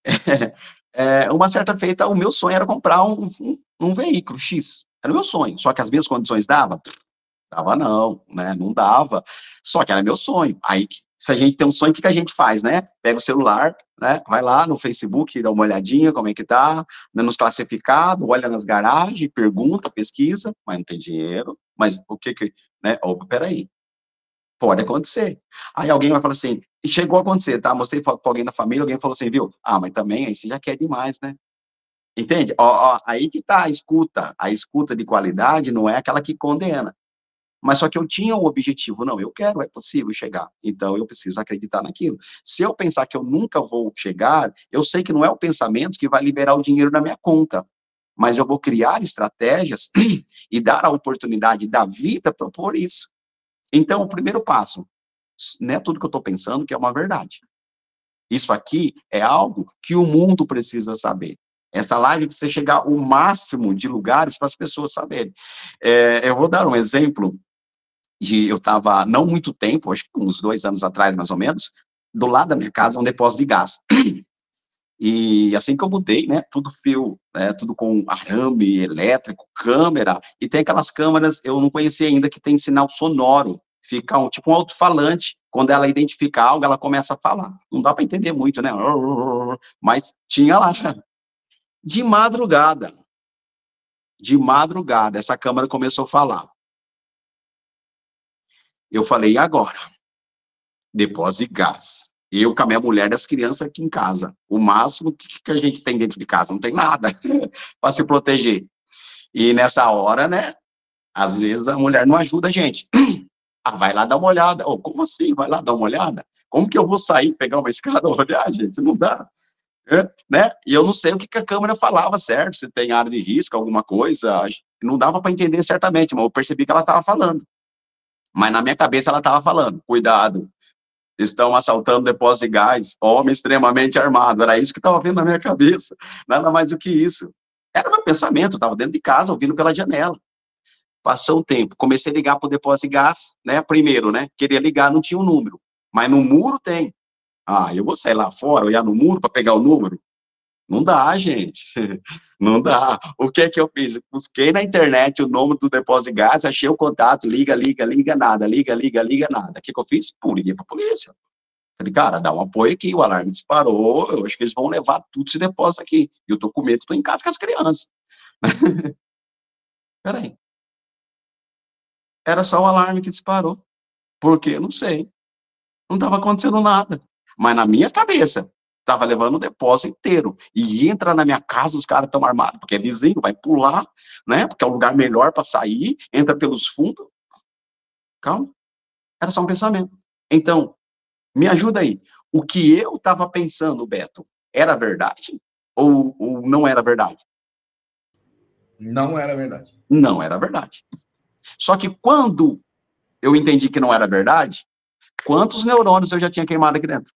É, uma certa feita, o meu sonho era comprar um, um, um veículo X, era o meu sonho, só que as minhas condições davam? Dava não, né? Não dava. Só que era meu sonho. Aí, se a gente tem um sonho, o que, que a gente faz, né? Pega o celular, né? Vai lá no Facebook, dá uma olhadinha como é que tá, né? nos classificados, olha nas garagens, pergunta, pesquisa, mas não tem dinheiro. Mas o que que, né? Opa, peraí. Pode acontecer. Aí alguém vai falar assim, chegou a acontecer, tá? Mostrei foto pra alguém da família, alguém falou assim, viu? Ah, mas também aí você já quer demais, né? Entende? Ó, ó, aí que tá a escuta. A escuta de qualidade não é aquela que condena. Mas só que eu tinha um objetivo, não, eu quero, é possível chegar. Então eu preciso acreditar naquilo. Se eu pensar que eu nunca vou chegar, eu sei que não é o pensamento que vai liberar o dinheiro na minha conta. Mas eu vou criar estratégias e dar a oportunidade da vida propor isso. Então, o primeiro passo, não é tudo que eu estou pensando que é uma verdade. Isso aqui é algo que o mundo precisa saber. Essa live precisa chegar o máximo de lugares para as pessoas saberem. É, eu vou dar um exemplo de eu estava, não muito tempo, acho que uns dois anos atrás, mais ou menos, do lado da minha casa, um depósito de gás. E assim que eu mudei, né, tudo fio, né, tudo com arame elétrico, câmera, e tem aquelas câmeras, eu não conhecia ainda, que tem sinal sonoro, fica um, tipo um alto-falante, quando ela identifica algo, ela começa a falar. Não dá para entender muito, né, mas tinha lá. De madrugada, de madrugada, essa câmera começou a falar. Eu falei, e agora? Depósito de gás. Eu com a minha mulher e as crianças aqui em casa. O máximo que, a gente tem dentro de casa, não tem nada para se proteger. E nessa hora, né, às vezes a mulher não ajuda a gente. Ah, vai lá dar uma olhada. Oh, como assim? Vai lá dar uma olhada? Como que eu vou sair, pegar uma escada, olhar, gente? Não dá. É, né? E eu não sei o que, que a câmera falava, certo? Se tem área de risco, alguma coisa. Não dava para entender certamente, mas eu percebi que ela estava falando. Mas na minha cabeça ela estava falando: cuidado, estão assaltando depósito de gás, homem extremamente armado. Era isso que estava vindo na minha cabeça, nada mais do que isso. Era meu pensamento, estava dentro de casa, ouvindo pela janela. Passou o tempo, comecei a ligar para o depósito de gás, né? Primeiro, né? Queria ligar, não tinha o um número, mas no muro tem. Ah, eu vou sair lá fora, olhar no muro para pegar o número? Não dá, gente. Não dá. O que é que eu fiz? Busquei na internet o nome do depósito de gás, achei o contato, liga, liga, liga, nada, liga, liga, liga, nada. O que, que eu fiz? Pum, liguei pra polícia. Falei, cara, dá um apoio aqui, o alarme disparou, eu acho que eles vão levar tudo esse depósito aqui. E eu tô com medo, tô em casa com as crianças. Peraí. Era só o alarme que disparou. Por quê? Não sei. Não estava acontecendo nada. Mas na minha cabeça, Tava levando o depósito inteiro. E entra na minha casa, os caras estão armados, porque é vizinho, vai pular, né? Porque é um lugar melhor para sair, entra pelos fundos. Calma. Era só um pensamento. Então, me ajuda aí. O que eu estava pensando, Beto, era verdade ou, ou não era verdade? Não era verdade. Não era verdade. Só que quando eu entendi que não era verdade, quantos neurônios eu já tinha queimado aqui dentro?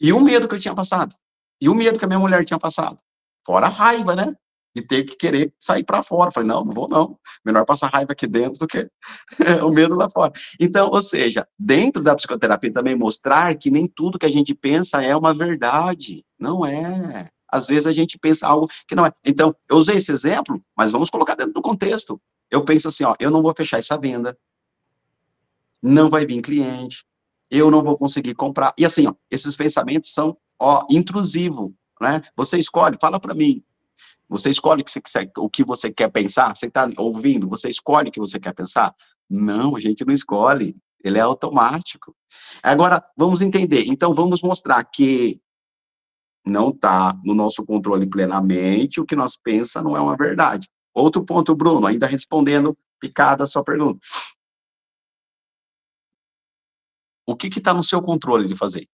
E o medo que eu tinha passado. E o medo que a minha mulher tinha passado. Fora a raiva, né? e ter que querer sair para fora. Falei, não, não vou não. Melhor passar raiva aqui dentro do que o medo lá fora. Então, ou seja, dentro da psicoterapia também mostrar que nem tudo que a gente pensa é uma verdade. Não é. Às vezes a gente pensa algo que não é. Então, eu usei esse exemplo, mas vamos colocar dentro do contexto. Eu penso assim, ó, eu não vou fechar essa venda. Não vai vir cliente. Eu não vou conseguir comprar. E assim, ó, esses pensamentos são, ó, intrusivos, né? Você escolhe, fala para mim, você escolhe o que você, o que você quer pensar? Você está ouvindo? Você escolhe o que você quer pensar? Não, a gente não escolhe. Ele é automático. Agora, vamos entender. Então, vamos mostrar que não está no nosso controle plenamente. O que nós pensa não é uma verdade. Outro ponto, Bruno, ainda respondendo picada a sua pergunta. O que está no seu controle de fazer?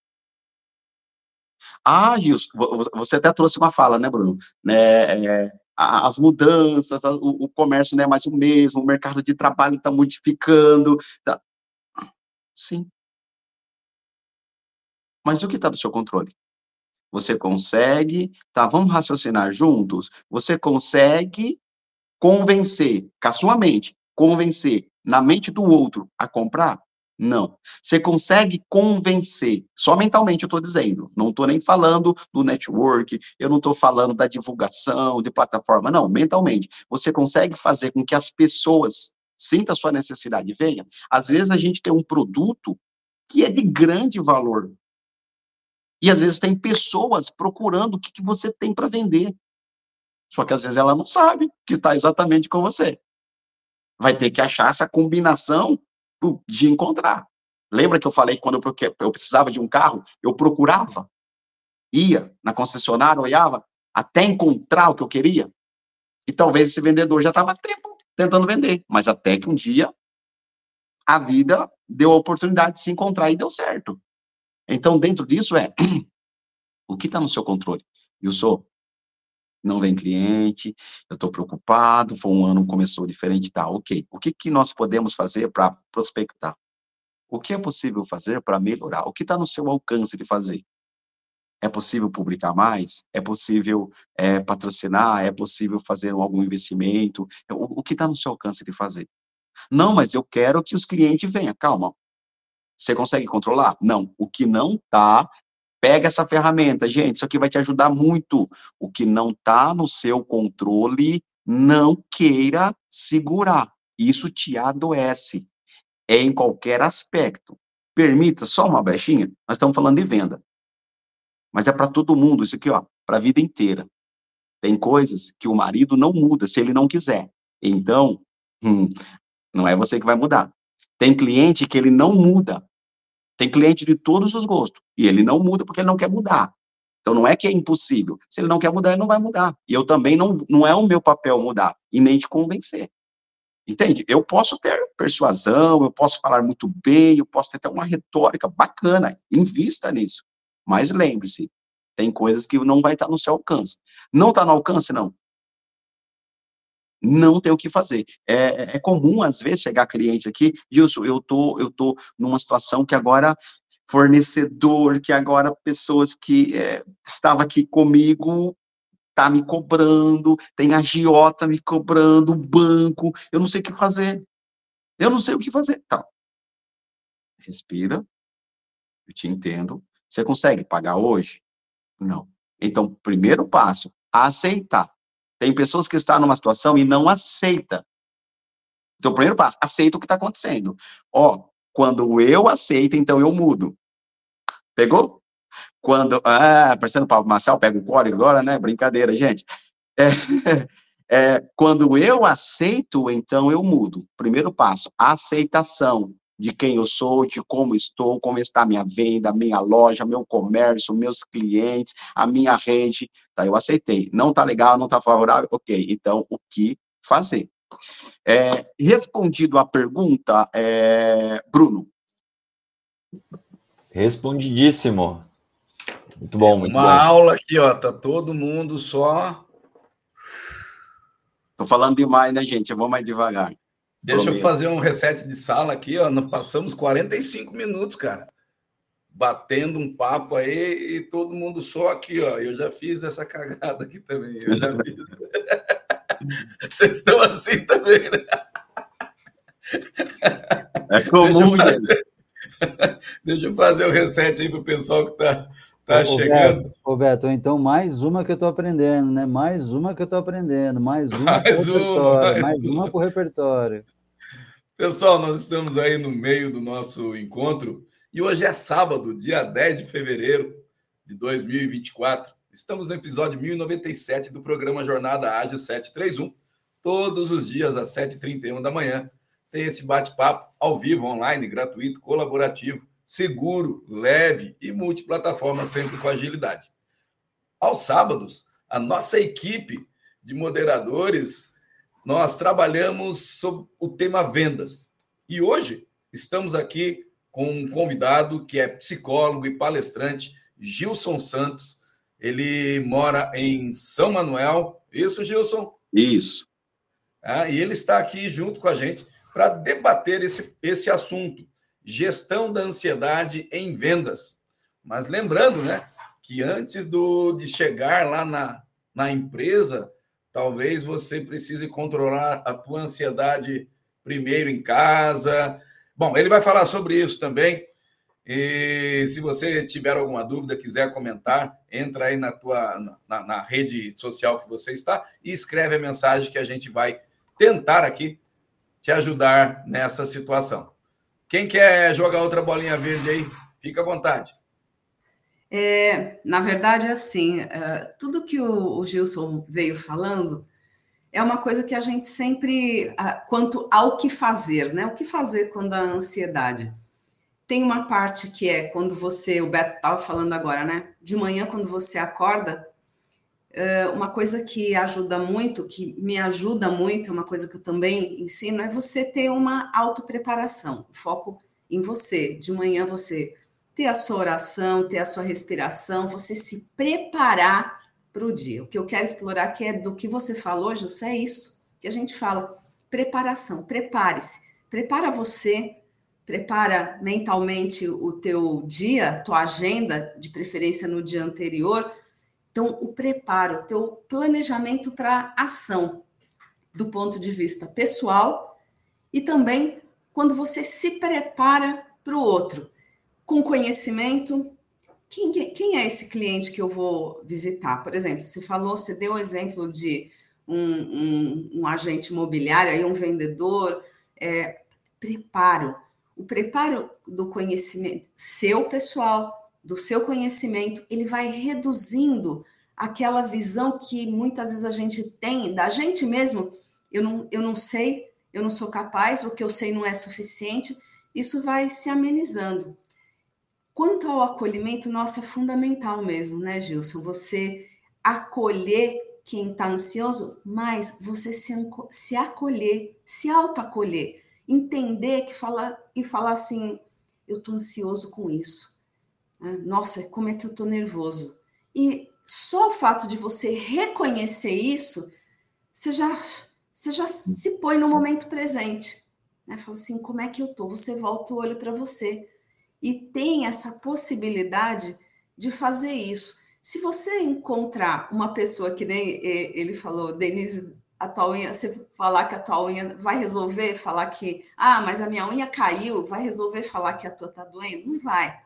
Ah, Gilson, você até trouxe uma fala, né, Bruno? Né, é, as mudanças, o, o, comércio não é mais o mesmo, o mercado de trabalho está modificando. Tá. Sim. Mas o que está no seu controle? Você consegue, tá? Vamos raciocinar juntos? Você consegue convencer, com a sua mente, convencer na mente do outro a comprar? Não. Você consegue convencer, só mentalmente eu estou dizendo, não estou nem falando do network, eu não estou falando da divulgação, de plataforma, não, mentalmente. Você consegue fazer com que as pessoas sintam a sua necessidade e venham. Às vezes a gente tem um produto que é de grande valor. E às vezes tem pessoas procurando o que, que você tem para vender. Só que às vezes ela não sabe que está exatamente com você. Vai ter que achar essa combinação de encontrar. Lembra que eu falei que quando eu, precisava de um carro, eu procurava, ia na concessionária, olhava, até encontrar o que eu queria? E talvez esse vendedor já estava tempo tentando vender, mas até que um dia a vida deu a oportunidade de se encontrar e deu certo. Então, dentro disso é o que está no seu controle? Eu sou não vem cliente, eu estou preocupado, foi um ano começou diferente, tá, ok. O que, que nós podemos fazer para prospectar? O que é possível fazer para melhorar? O que está no seu alcance de fazer? É possível publicar mais? É possível é, patrocinar? É possível fazer algum investimento? O, o que está no seu alcance de fazer? Não, mas eu quero que os clientes venham. Calma. Você consegue controlar? Não. O que não está Pega essa ferramenta, gente, isso aqui vai te ajudar muito. O que não está no seu controle, não queira segurar. Isso te adoece. É em qualquer aspecto. Permita só uma brechinha, nós estamos falando de venda. Mas é para todo mundo, isso aqui, ó, para a vida inteira. Tem coisas que o marido não muda se ele não quiser. Então, hum, não é você que vai mudar. Tem cliente que ele não muda. Tem cliente de todos os gostos. E ele não muda porque ele não quer mudar. Então não é que é impossível. Se ele não quer mudar, ele não vai mudar. E eu também não, não é o meu papel mudar e nem te convencer. Entende? Eu posso ter persuasão, eu posso falar muito bem, eu posso ter até uma retórica bacana, invista nisso. Mas lembre-se, tem coisas que não vai estar no seu alcance. Não está no alcance, não não tem o que fazer. É, é comum, às vezes, chegar cliente aqui, Wilson, eu tô, eu tô numa situação que agora fornecedor, que agora pessoas que é, estava aqui comigo tá me cobrando, tem agiota me cobrando, banco, eu não sei o que fazer. Eu não sei o que fazer. Tá. Respira. Eu te entendo. Você consegue pagar hoje? Não. Então, primeiro passo, aceitar. Tem pessoas que estão numa situação e não aceita. Então, o primeiro passo, aceita o que está acontecendo. Ó, quando eu aceito, então eu mudo. Pegou? Quando. Ah, parecendo Pablo Marcel, pega o código agora, né? Brincadeira, gente. É, é, quando eu aceito, então eu mudo. Primeiro passo, aceitação de quem eu sou, de como estou, como está a minha venda, a minha loja, meu comércio, meus clientes, a minha rede. Tá, eu aceitei. Não tá legal, não tá favorável? Ok, então o que fazer? É, respondido a pergunta, é, Bruno. Respondidíssimo. Muito bom, muito Uma bom. Uma aula aqui, ó, tá todo mundo só. Tô falando demais, né, gente? Eu vou mais devagar. Deixa eu fazer um reset de sala aqui, ó. Nós passamos 45 minutos, cara. Batendo um papo aí e todo mundo só aqui, ó. Eu já fiz essa cagada aqui também. Eu já fiz. Vocês estão assim também, né? É comum, deixa eu fazer, deixa eu fazer o reset aí para o pessoal que está tá chegando. Roberto, então mais uma que eu estou aprendendo, né? Mais uma que eu estou aprendendo, mais uma mais para o repertório, mais, uma, uma para o repertório. Pessoal, nós estamos aí no meio do nosso encontro e hoje é sábado, dia 10 de fevereiro de 2024. Estamos no episódio 1097 do programa Jornada Ágil 731. Todos os dias às 7h31 da manhã tem esse bate-papo ao vivo, online, gratuito, colaborativo, seguro, leve e multiplataforma, sempre com agilidade. Aos sábados, a nossa equipe de moderadores, nós trabalhamos sobre o tema vendas. E hoje estamos aqui com um convidado que é psicólogo e palestrante, Gilson Santos, ele mora em São Manuel. Isso, Gilson? Isso. Ah, e ele está aqui junto com a gente para debater esse, esse assunto: gestão da ansiedade em vendas. Mas lembrando, né, que antes do, de chegar lá na, na empresa, talvez você precise controlar a tua ansiedade primeiro em casa. Bom, ele vai falar sobre isso também. E se você tiver alguma dúvida, quiser comentar, entra aí na tua na, na, rede social que você está e escreve a mensagem que a gente vai tentar aqui te ajudar nessa situação. Quem quer jogar outra bolinha verde aí, fica à vontade. É, na verdade, é assim, uh, tudo que o, o, Gilson veio falando é uma coisa que a gente sempre, uh, quanto ao que fazer, né? O que fazer quando a ansiedade? Tem uma parte que é quando você, o Beto estava falando agora, né? De manhã, quando você acorda, uma coisa que ajuda muito, que me ajuda muito, uma coisa que eu também ensino, é você ter uma autopreparação, foco em você. De manhã você ter a sua oração, ter a sua respiração, você se preparar para o dia. O que eu quero explorar aqui é do que você falou, Gilson, é isso que a gente fala, preparação, prepare-se, prepara você prepara mentalmente o teu dia, tua agenda, de preferência no dia anterior. Então, o preparo, o teu planejamento para ação, do ponto de vista pessoal e também quando você se prepara para o outro, com conhecimento. Quem, quem é esse cliente que eu vou visitar? Por exemplo, você falou, você deu o exemplo de um, um, um agente imobiliário, aí um vendedor. É, preparo o preparo do conhecimento seu pessoal, do seu conhecimento, ele vai reduzindo aquela visão que muitas vezes a gente tem da gente mesmo. Eu não, eu não sei, eu não sou capaz, o que eu sei não é suficiente. Isso vai se amenizando. Quanto ao acolhimento, nossa, é fundamental mesmo, né, Gilson? Você acolher quem está ansioso, mas você se, se acolher, se autoacolher entender que falar e falar assim, eu estou ansioso com isso. Né? Nossa, como é que eu estou nervoso? E só o fato de você reconhecer isso, você já, você já se põe no momento presente. Né? Fala assim, como é que eu estou? Você volta o olho para você. E tem essa possibilidade de fazer isso. Se você encontrar uma pessoa que nem ele falou, Denise a tua unha, você falar que a tua unha vai resolver, falar que, ah, mas a minha unha caiu, vai resolver falar que a tua tá doendo? Não vai.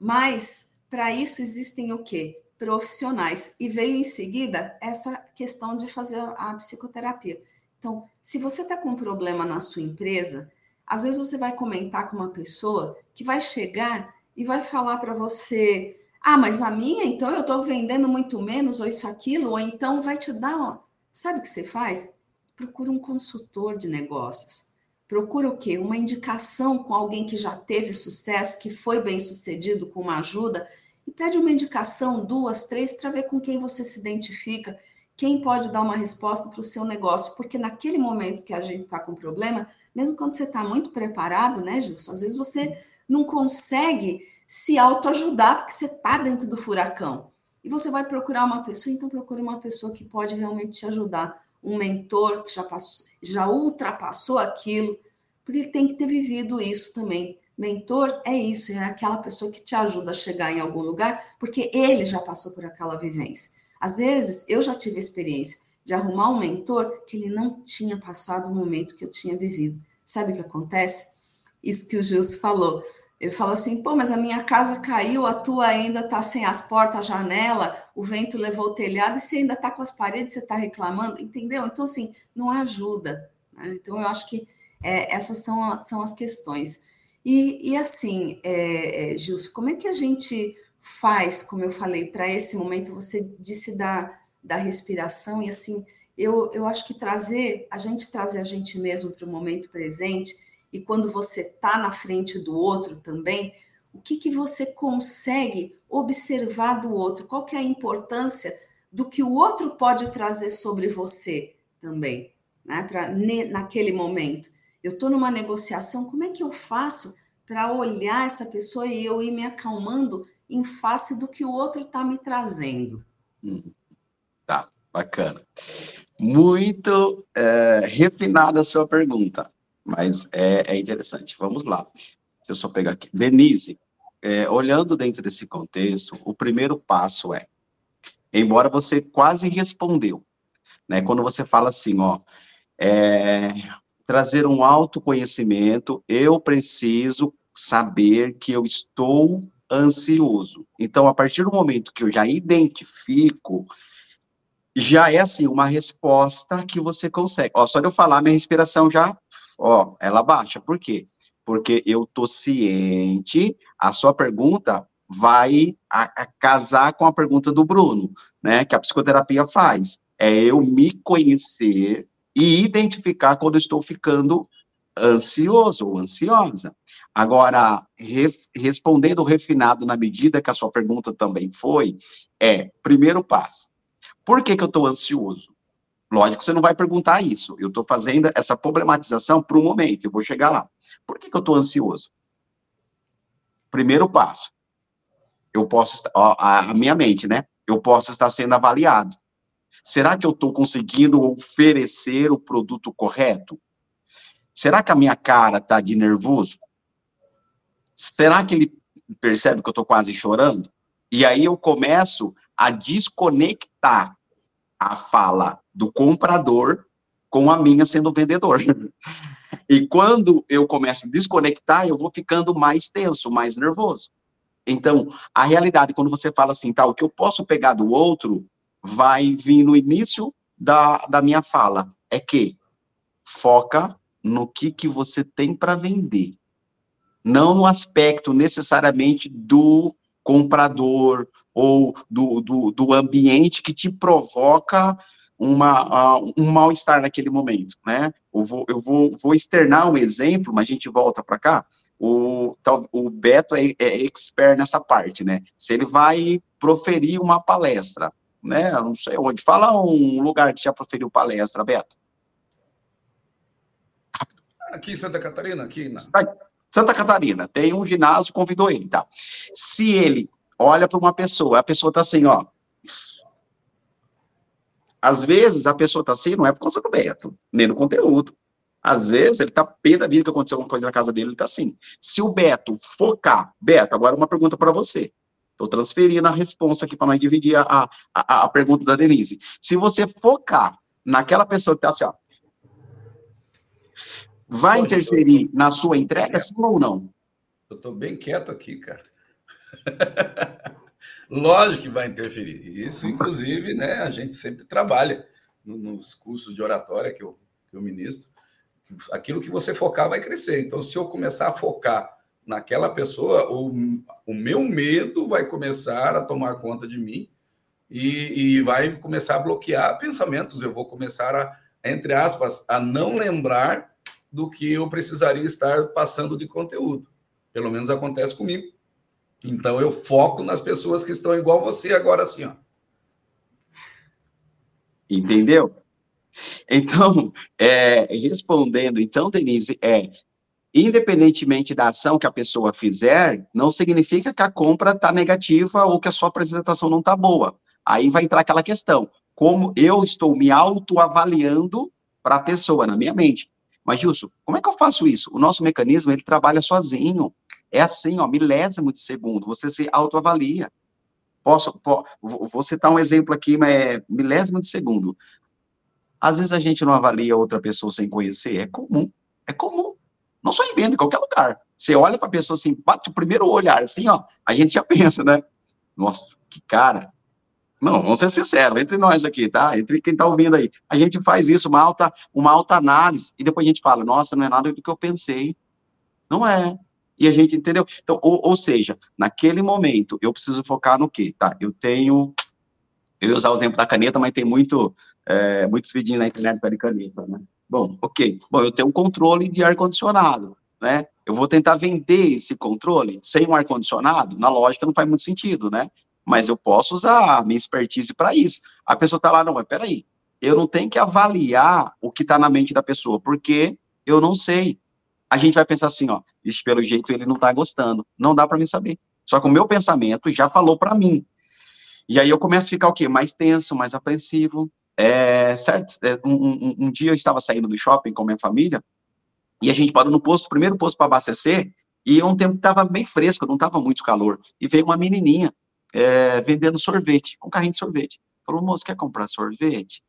Mas para isso existem o quê? Profissionais. E veio em seguida essa questão de fazer a psicoterapia. Então, se você está com um problema na sua empresa, às vezes você vai comentar com uma pessoa que vai chegar e vai falar para você: ah, mas a minha, então eu estou vendendo muito menos, ou isso, aquilo, ou então vai te dar Sabe o que você faz? Procura um consultor de negócios. Procura o quê? Uma indicação com alguém que já teve sucesso, que foi bem sucedido com uma ajuda, e pede uma indicação, duas, três, para ver com quem você se identifica, quem pode dar uma resposta para o seu negócio, porque naquele momento que a gente está com problema, mesmo quando você está muito preparado, né, Gilson? Às vezes você não consegue se autoajudar porque você está dentro do furacão e você vai procurar uma pessoa, então procure uma pessoa que pode realmente te ajudar, um mentor que já, passou, já ultrapassou aquilo, porque ele tem que ter vivido isso também. Mentor é isso, é aquela pessoa que te ajuda a chegar em algum lugar, porque ele já passou por aquela vivência. Às vezes, eu já tive experiência de arrumar um mentor que ele não tinha passado o momento que eu tinha vivido. Sabe o que acontece? Isso que o Gilson falou. Ele falou assim: pô, mas a minha casa caiu, a tua ainda está sem as portas, a janela, o vento levou o telhado e você ainda está com as paredes, você está reclamando, entendeu? Então, assim, não ajuda. Né? Então, eu acho que é, essas são, são as questões. E, e assim, é, é, Gilson, como é que a gente faz, como eu falei, para esse momento? Você disse da, da respiração, e assim, eu, eu acho que trazer, a gente trazer a gente mesmo para o momento presente e quando você está na frente do outro também, o que, que você consegue observar do outro? Qual que é a importância do que o outro pode trazer sobre você também, né? Para naquele momento. Eu estou numa negociação, como é que eu faço para olhar essa pessoa e eu ir me acalmando em face do que o outro está me trazendo? Hum, tá, bacana. Muito é, refinada a sua pergunta mas é, é interessante. Vamos lá. Deixa eu só pegar aqui. Denise, é, olhando dentro desse contexto, o primeiro passo é, embora você quase respondeu, né? Quando você fala assim, ó, é, trazer um autoconhecimento, eu preciso saber que eu estou ansioso. Então, a partir do momento que eu já identifico, já é assim uma resposta que você consegue. Ó, só de eu falar, minha respiração já Ó, ela baixa. Por quê? Porque eu tô ciente, a sua pergunta vai a, a casar com a pergunta do Bruno, né? Que a psicoterapia faz. É eu me conhecer e identificar quando estou ficando ansioso ou ansiosa. Agora, re, respondendo refinado na medida que a sua pergunta também foi, é, primeiro passo, por que que eu estou ansioso? Lógico você não vai perguntar isso. Eu estou fazendo essa problematização para o momento, eu vou chegar lá. Por que, que eu estou ansioso? Primeiro passo. Eu posso, ó, a minha mente, né? Eu posso estar sendo avaliado. Será que eu estou conseguindo oferecer o produto correto? Será que a minha cara está de nervoso? Será que ele percebe que eu estou quase chorando? E aí eu começo a desconectar a fala do comprador com a minha sendo vendedor. E quando eu começo a desconectar, eu vou ficando mais tenso, mais nervoso. Então, a realidade, quando você fala assim, tá, o que eu posso pegar do outro, vai vir no início da, da minha fala, é que foca no que, que você tem para vender. Não no aspecto necessariamente do comprador ou do, do, do ambiente que te provoca uma, uh, um mal-estar naquele momento, né? Eu vou, eu vou, vou externar um exemplo, mas a gente volta para cá. O, o Beto é, é expert nessa parte, né? Se ele vai proferir uma palestra, né? Eu não sei onde. Fala um lugar que já proferiu palestra, Beto. Aqui em Santa Catarina, aqui na... Santa Catarina, tem um ginásio, convidou ele, tá? Se ele olha para uma pessoa, a pessoa tá assim, ó. Às vezes a pessoa tá assim, não é por causa do Beto, nem do conteúdo. Às vezes ele tá pé da vida que aconteceu alguma coisa na casa dele, ele tá assim. Se o Beto focar, Beto, agora uma pergunta para você. Estou transferindo a resposta aqui para nós dividir a, a, a pergunta da Denise. Se você focar naquela pessoa que tá assim, ó, vai Pode interferir tô... na sua entrega, sim ou não? Eu estou bem quieto aqui, cara. Lógico que vai interferir. Isso, inclusive, né, a gente sempre trabalha nos cursos de oratória que eu, que eu ministro. Aquilo que você focar vai crescer. Então, se eu começar a focar naquela pessoa, o, o meu medo vai começar a tomar conta de mim e, e vai começar a bloquear pensamentos. Eu vou começar a, entre aspas, a não lembrar do que eu precisaria estar passando de conteúdo. Pelo menos acontece comigo. Então eu foco nas pessoas que estão igual você agora assim, ó. Entendeu? Então, é, respondendo, então, Denise, é independentemente da ação que a pessoa fizer, não significa que a compra está negativa ou que a sua apresentação não está boa. Aí vai entrar aquela questão: como eu estou me autoavaliando para a pessoa, na minha mente. Mas, Gilson, como é que eu faço isso? O nosso mecanismo, ele trabalha sozinho. É assim, ó, milésimo de segundo, você se autoavalia. Posso, po, vou citar um exemplo aqui, mas é milésimo de segundo. Às vezes a gente não avalia outra pessoa sem conhecer, é comum, é comum. Não só em venda, em qualquer lugar. Você olha para a pessoa assim, bate o primeiro olhar, assim, ó, a gente já pensa, né? Nossa, que cara. Não, vamos ser sinceros, entre nós aqui, tá? Entre quem tá ouvindo aí. A gente faz isso, uma alta, uma alta análise, e depois a gente fala, nossa, não é nada do que eu pensei. Não é. E a gente entendeu. Então, ou, ou seja, naquele momento, eu preciso focar no quê? Tá, eu tenho. Eu ia usar o exemplo da caneta, mas tem muito, é, muitos vídeos na internet para caneta, né? Bom, ok. Bom, eu tenho um controle de ar-condicionado, né? Eu vou tentar vender esse controle sem um ar-condicionado? Na lógica não faz muito sentido, né? Mas eu posso usar a minha expertise para isso. A pessoa está lá, não, mas peraí, eu não tenho que avaliar o que está na mente da pessoa, porque eu não sei. A gente vai pensar assim, ó, isso pelo jeito ele não está gostando. Não dá para mim saber. Só que o meu pensamento já falou para mim. E aí eu começo a ficar o quê? Mais tenso, mais apreensivo, é, certo, é, um, um, um, dia eu estava saindo do shopping com minha família e a gente parou no posto, primeiro posto para abastecer, e um tempo estava bem fresco, não estava muito calor. E veio uma menininha é, vendendo sorvete, um carrinho de sorvete. Falou, moço, quer comprar sorvete?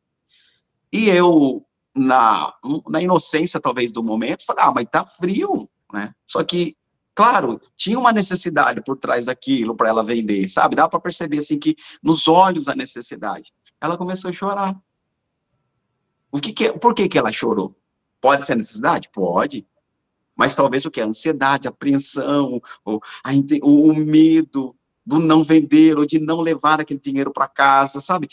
E eu, na, na inocência talvez do momento, falei, ah, mas tá frio, né? Só que, claro, tinha uma necessidade por trás daquilo para ela vender, sabe? Dá para perceber assim que nos olhos a necessidade ela começou a chorar. O que, que por que, que ela chorou? Pode ser necessidade? Pode. Mas talvez o que? A ansiedade, a apreensão, o, a, o medo do não vender ou de não levar aquele dinheiro para casa, sabe?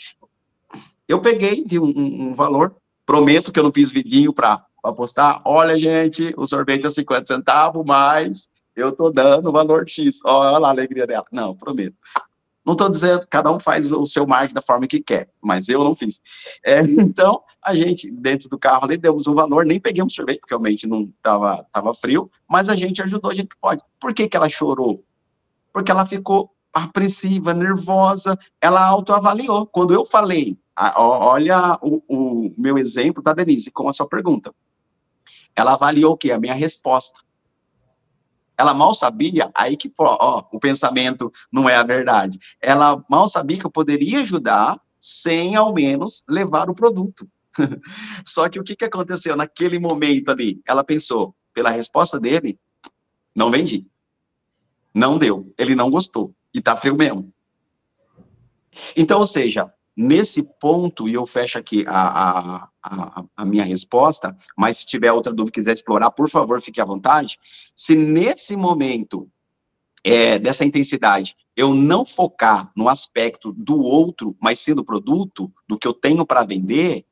Eu peguei de um, um, valor, prometo que eu não fiz vidinho para postar. Olha, gente, o sorvete é 50 centavos, mas eu tô dando o valor X. Olha lá a alegria dela. Não, prometo. Não estou dizendo, cada um faz o seu marketing da forma que quer, mas eu não fiz. É, então, a gente, dentro do carro ali, demos um valor, nem peguei um sorvete, porque realmente não estava tava frio, mas a gente ajudou, a gente pode. Por que, que ela chorou? Porque ela ficou apreensiva, nervosa, ela autoavaliou. Quando eu falei, olha o, o meu exemplo, tá, Denise, com a sua pergunta. Ela avaliou o quê? A minha resposta. Ela mal sabia, aí que ó, o pensamento não é a verdade. Ela mal sabia que eu poderia ajudar sem ao menos levar o produto. Só que o que, que aconteceu naquele momento ali? Ela pensou, pela resposta dele, não vendi. Não deu. Ele não gostou. E tá frio mesmo. Então, ou seja, Nesse ponto, e eu fecho aqui a, a, a, minha resposta, mas se tiver outra dúvida quiser explorar, por favor, fique à vontade. Se nesse momento é, dessa intensidade eu não focar no aspecto do outro, mas sim do produto, do que eu tenho para vender,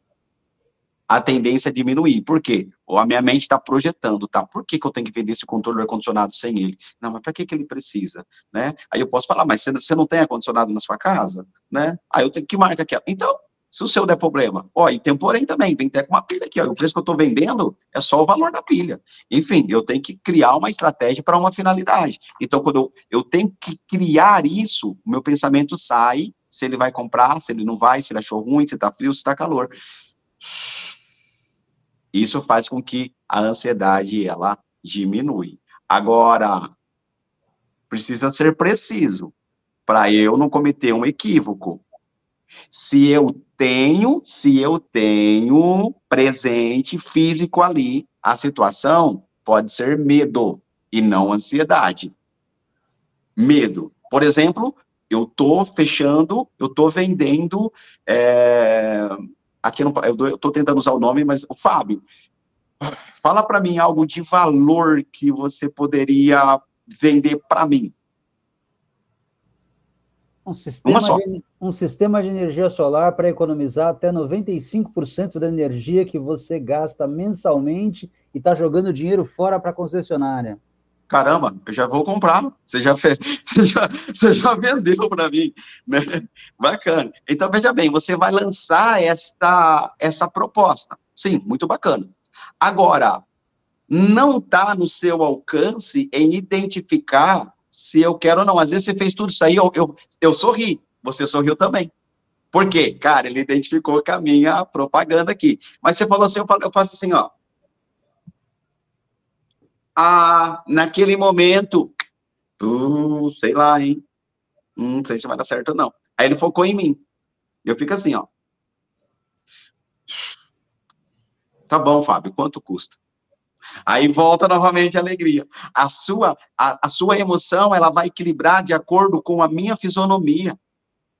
a tendência é diminuir. Por quê? Ou a minha mente está projetando, tá? Por que, que eu tenho que vender esse controle ar-condicionado sem ele? Não, mas para que, que ele precisa? Né? Aí eu posso falar, mas você, não tem ar-condicionado na sua casa? Né? Aí eu tenho que marcar aqui. Então, se o seu der problema, ó, e tem porém também, vem até com uma pilha aqui, ó, o preço que eu estou vendendo é só o valor da pilha. Enfim, eu tenho que criar uma estratégia para uma finalidade. Então, quando eu, eu tenho que criar isso, o meu pensamento sai, se ele vai comprar, se ele não vai, se ele achou ruim, se está frio, se está calor. Isso faz com que a ansiedade ela diminui. Agora, precisa ser preciso para eu não cometer um equívoco. Se eu tenho, se eu tenho presente físico ali, a situação pode ser medo e não ansiedade. Medo. Por exemplo, eu estou fechando, eu estou vendendo é, aqui não, eu estou tentando usar o nome, mas o Fábio, fala para mim algo de valor que você poderia vender para mim. Um sistema, de, um sistema de energia solar para economizar até 95% da energia que você gasta mensalmente e está jogando dinheiro fora para a concessionária caramba, eu já vou comprar, você já, fez, você já, você já vendeu para mim, né? Bacana. Então, veja bem, você vai lançar esta, essa proposta. Sim, muito bacana. Agora, não está no seu alcance em identificar se eu quero ou não. Às vezes você fez tudo isso aí, eu, eu, eu sorri, você sorriu também. Por quê? Cara, ele identificou com a minha propaganda aqui. Mas você falou assim, eu faço assim, ó ah, naquele momento, uh, sei lá, hein? Hum, não sei se vai dar certo ou não. Aí ele focou em mim. Eu fico assim, ó. Tá bom, Fábio, quanto custa? Aí volta novamente a alegria. A sua, a, a sua emoção, ela vai equilibrar de acordo com a minha fisionomia.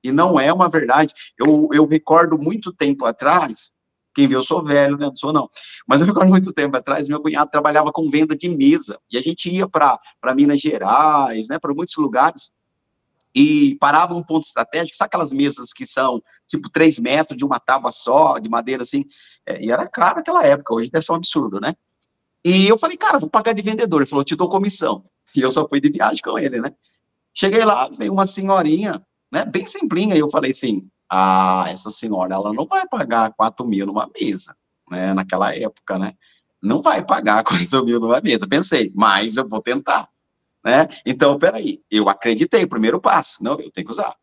E não é uma verdade. Eu, eu recordo muito tempo atrás, quem viu, eu sou velho, né? Não sou não. Mas eu recordo muito tempo atrás, meu cunhado trabalhava com venda de mesa. E a gente ia para Minas Gerais, né? Para muitos lugares e parava um ponto estratégico, sabe aquelas mesas que são tipo 3 metros de uma tábua só, de madeira assim, é, e era caro naquela época, hoje deve ser um absurdo, né? E eu falei, cara, vou pagar de vendedor. Ele falou, te dou comissão. E eu só fui de viagem com ele, né? Cheguei lá, veio uma senhorinha, né, bem simplinha, e eu falei assim, ah, essa senhora, ela não vai pagar 4 mil numa mesa, né, naquela época, né? Não vai pagar 4 mil numa mesa. Pensei, mas eu vou tentar né? Então, peraí, eu acreditei, primeiro passo, não, eu tenho que usar.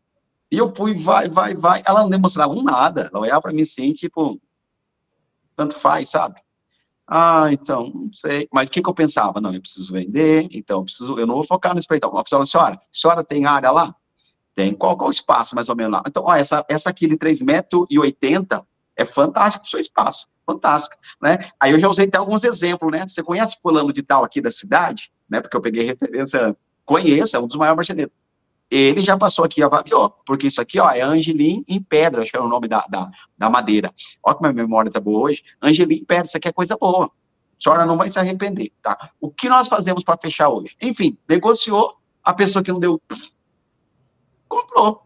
E eu fui, vai, vai, vai, ela não demonstrava um nada, ela olhava para mim assim, tipo, tanto faz, sabe? Ah, então, não sei, mas o que, que eu pensava? Não, eu preciso vender, então eu preciso, eu não vou focar no. Eu falei, senhora, a senhora tem área lá? Tem, qual, qual espaço, mais ou menos lá? Então, ó, essa, essa aqui de 3,80 metros 80 é fantástico o seu espaço, fantástico, né? Aí eu já usei até alguns exemplos, né? Você conhece fulano de tal aqui da cidade? né? Porque eu peguei referência, conheço, é um dos maiores marceneiros. Ele já passou aqui e avaliou, porque isso aqui, ó, é Angelim em pedra, acho que era o nome da, da, da madeira. Olha como a minha memória tá boa hoje. Angelim em pedra, isso aqui é coisa boa. A senhora não vai se arrepender, tá? O que nós fazemos para fechar hoje? Enfim, negociou, a pessoa que não deu, comprou.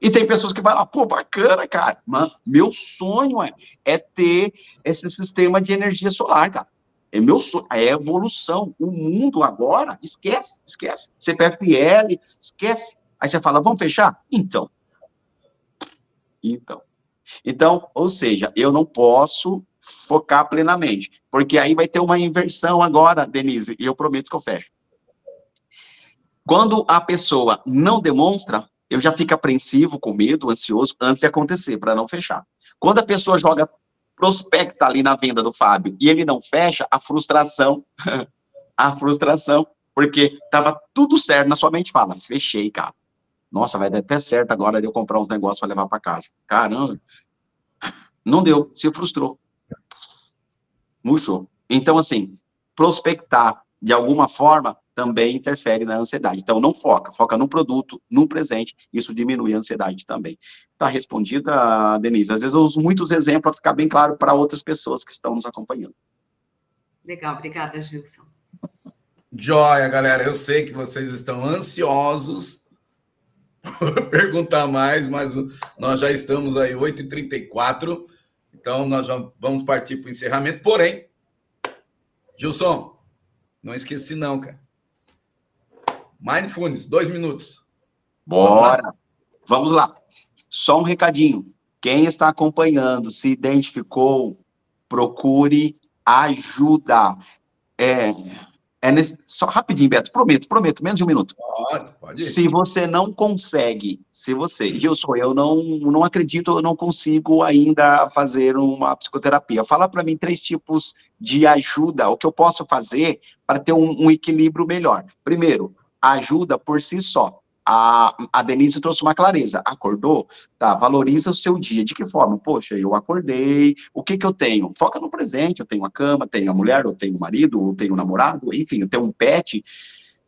E tem pessoas que vai lá, pô, bacana, cara. Mano, meu sonho é, é ter esse sistema de energia solar, cara. É meu sonho, é evolução. O mundo agora, esquece, esquece. CPFL, esquece. Aí você fala, vamos fechar? Então. Então. Então, ou seja, eu não posso focar plenamente, porque aí vai ter uma inversão agora, Denise, e eu prometo que eu fecho. Quando a pessoa não demonstra, eu já fico apreensivo, com medo, ansioso, antes de acontecer, para não fechar. Quando a pessoa joga prospecta ali na venda do Fábio e ele não fecha, a frustração, a frustração, porque tava tudo certo na sua mente, fala, fechei, cara. Nossa, vai dar até certo agora de eu comprar uns negócios para levar para casa. Caramba. Não deu, se frustrou. Murchou. Então, assim, prospectar de alguma forma também interfere na ansiedade. Então, não foca, foca no produto, no presente, isso diminui a ansiedade também. Está respondida, Denise. Às vezes eu uso muitos exemplos para ficar bem claro para outras pessoas que estão nos acompanhando. Legal, obrigada, Gilson. Joia, galera, eu sei que vocês estão ansiosos por perguntar mais, mas nós já estamos aí 8h34, então nós já vamos partir para o encerramento. Porém, Gilson, não esqueci não, cara. Mindfulness, dois minutos. Bora! Vamos lá. Só um recadinho. Quem está acompanhando, se identificou, procure ajuda. É, é nesse, só rapidinho, Beto, prometo, prometo, menos de um minuto. Pode, pode. Se você não consegue, se você, Gilson, eu não, não acredito, eu não consigo ainda fazer uma psicoterapia. Fala para mim três tipos de ajuda, o que eu posso fazer para ter um, um equilíbrio melhor. Primeiro, ajuda por si só. A, a Denise trouxe uma clareza. Acordou? Tá, valoriza o seu dia. De que forma? Poxa, eu acordei, o que que eu tenho? Foca no presente, eu tenho a cama, tenho a mulher, eu tenho o marido, eu tenho o namorado, enfim, eu tenho um pet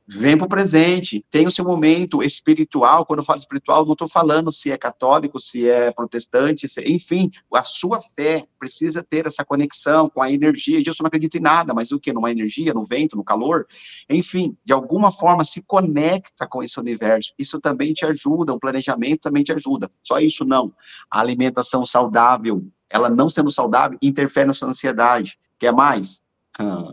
Vem para o presente, tem o seu momento espiritual. Quando eu falo espiritual, não estou falando se é católico, se é protestante, se, enfim, a sua fé precisa ter essa conexão com a energia. Eu não acredito em nada, mas o que? Numa energia, no vento, no calor? Enfim, de alguma forma se conecta com esse universo. Isso também te ajuda, um planejamento também te ajuda. Só isso não. A alimentação saudável, ela não sendo saudável, interfere na sua ansiedade. Quer mais? Ah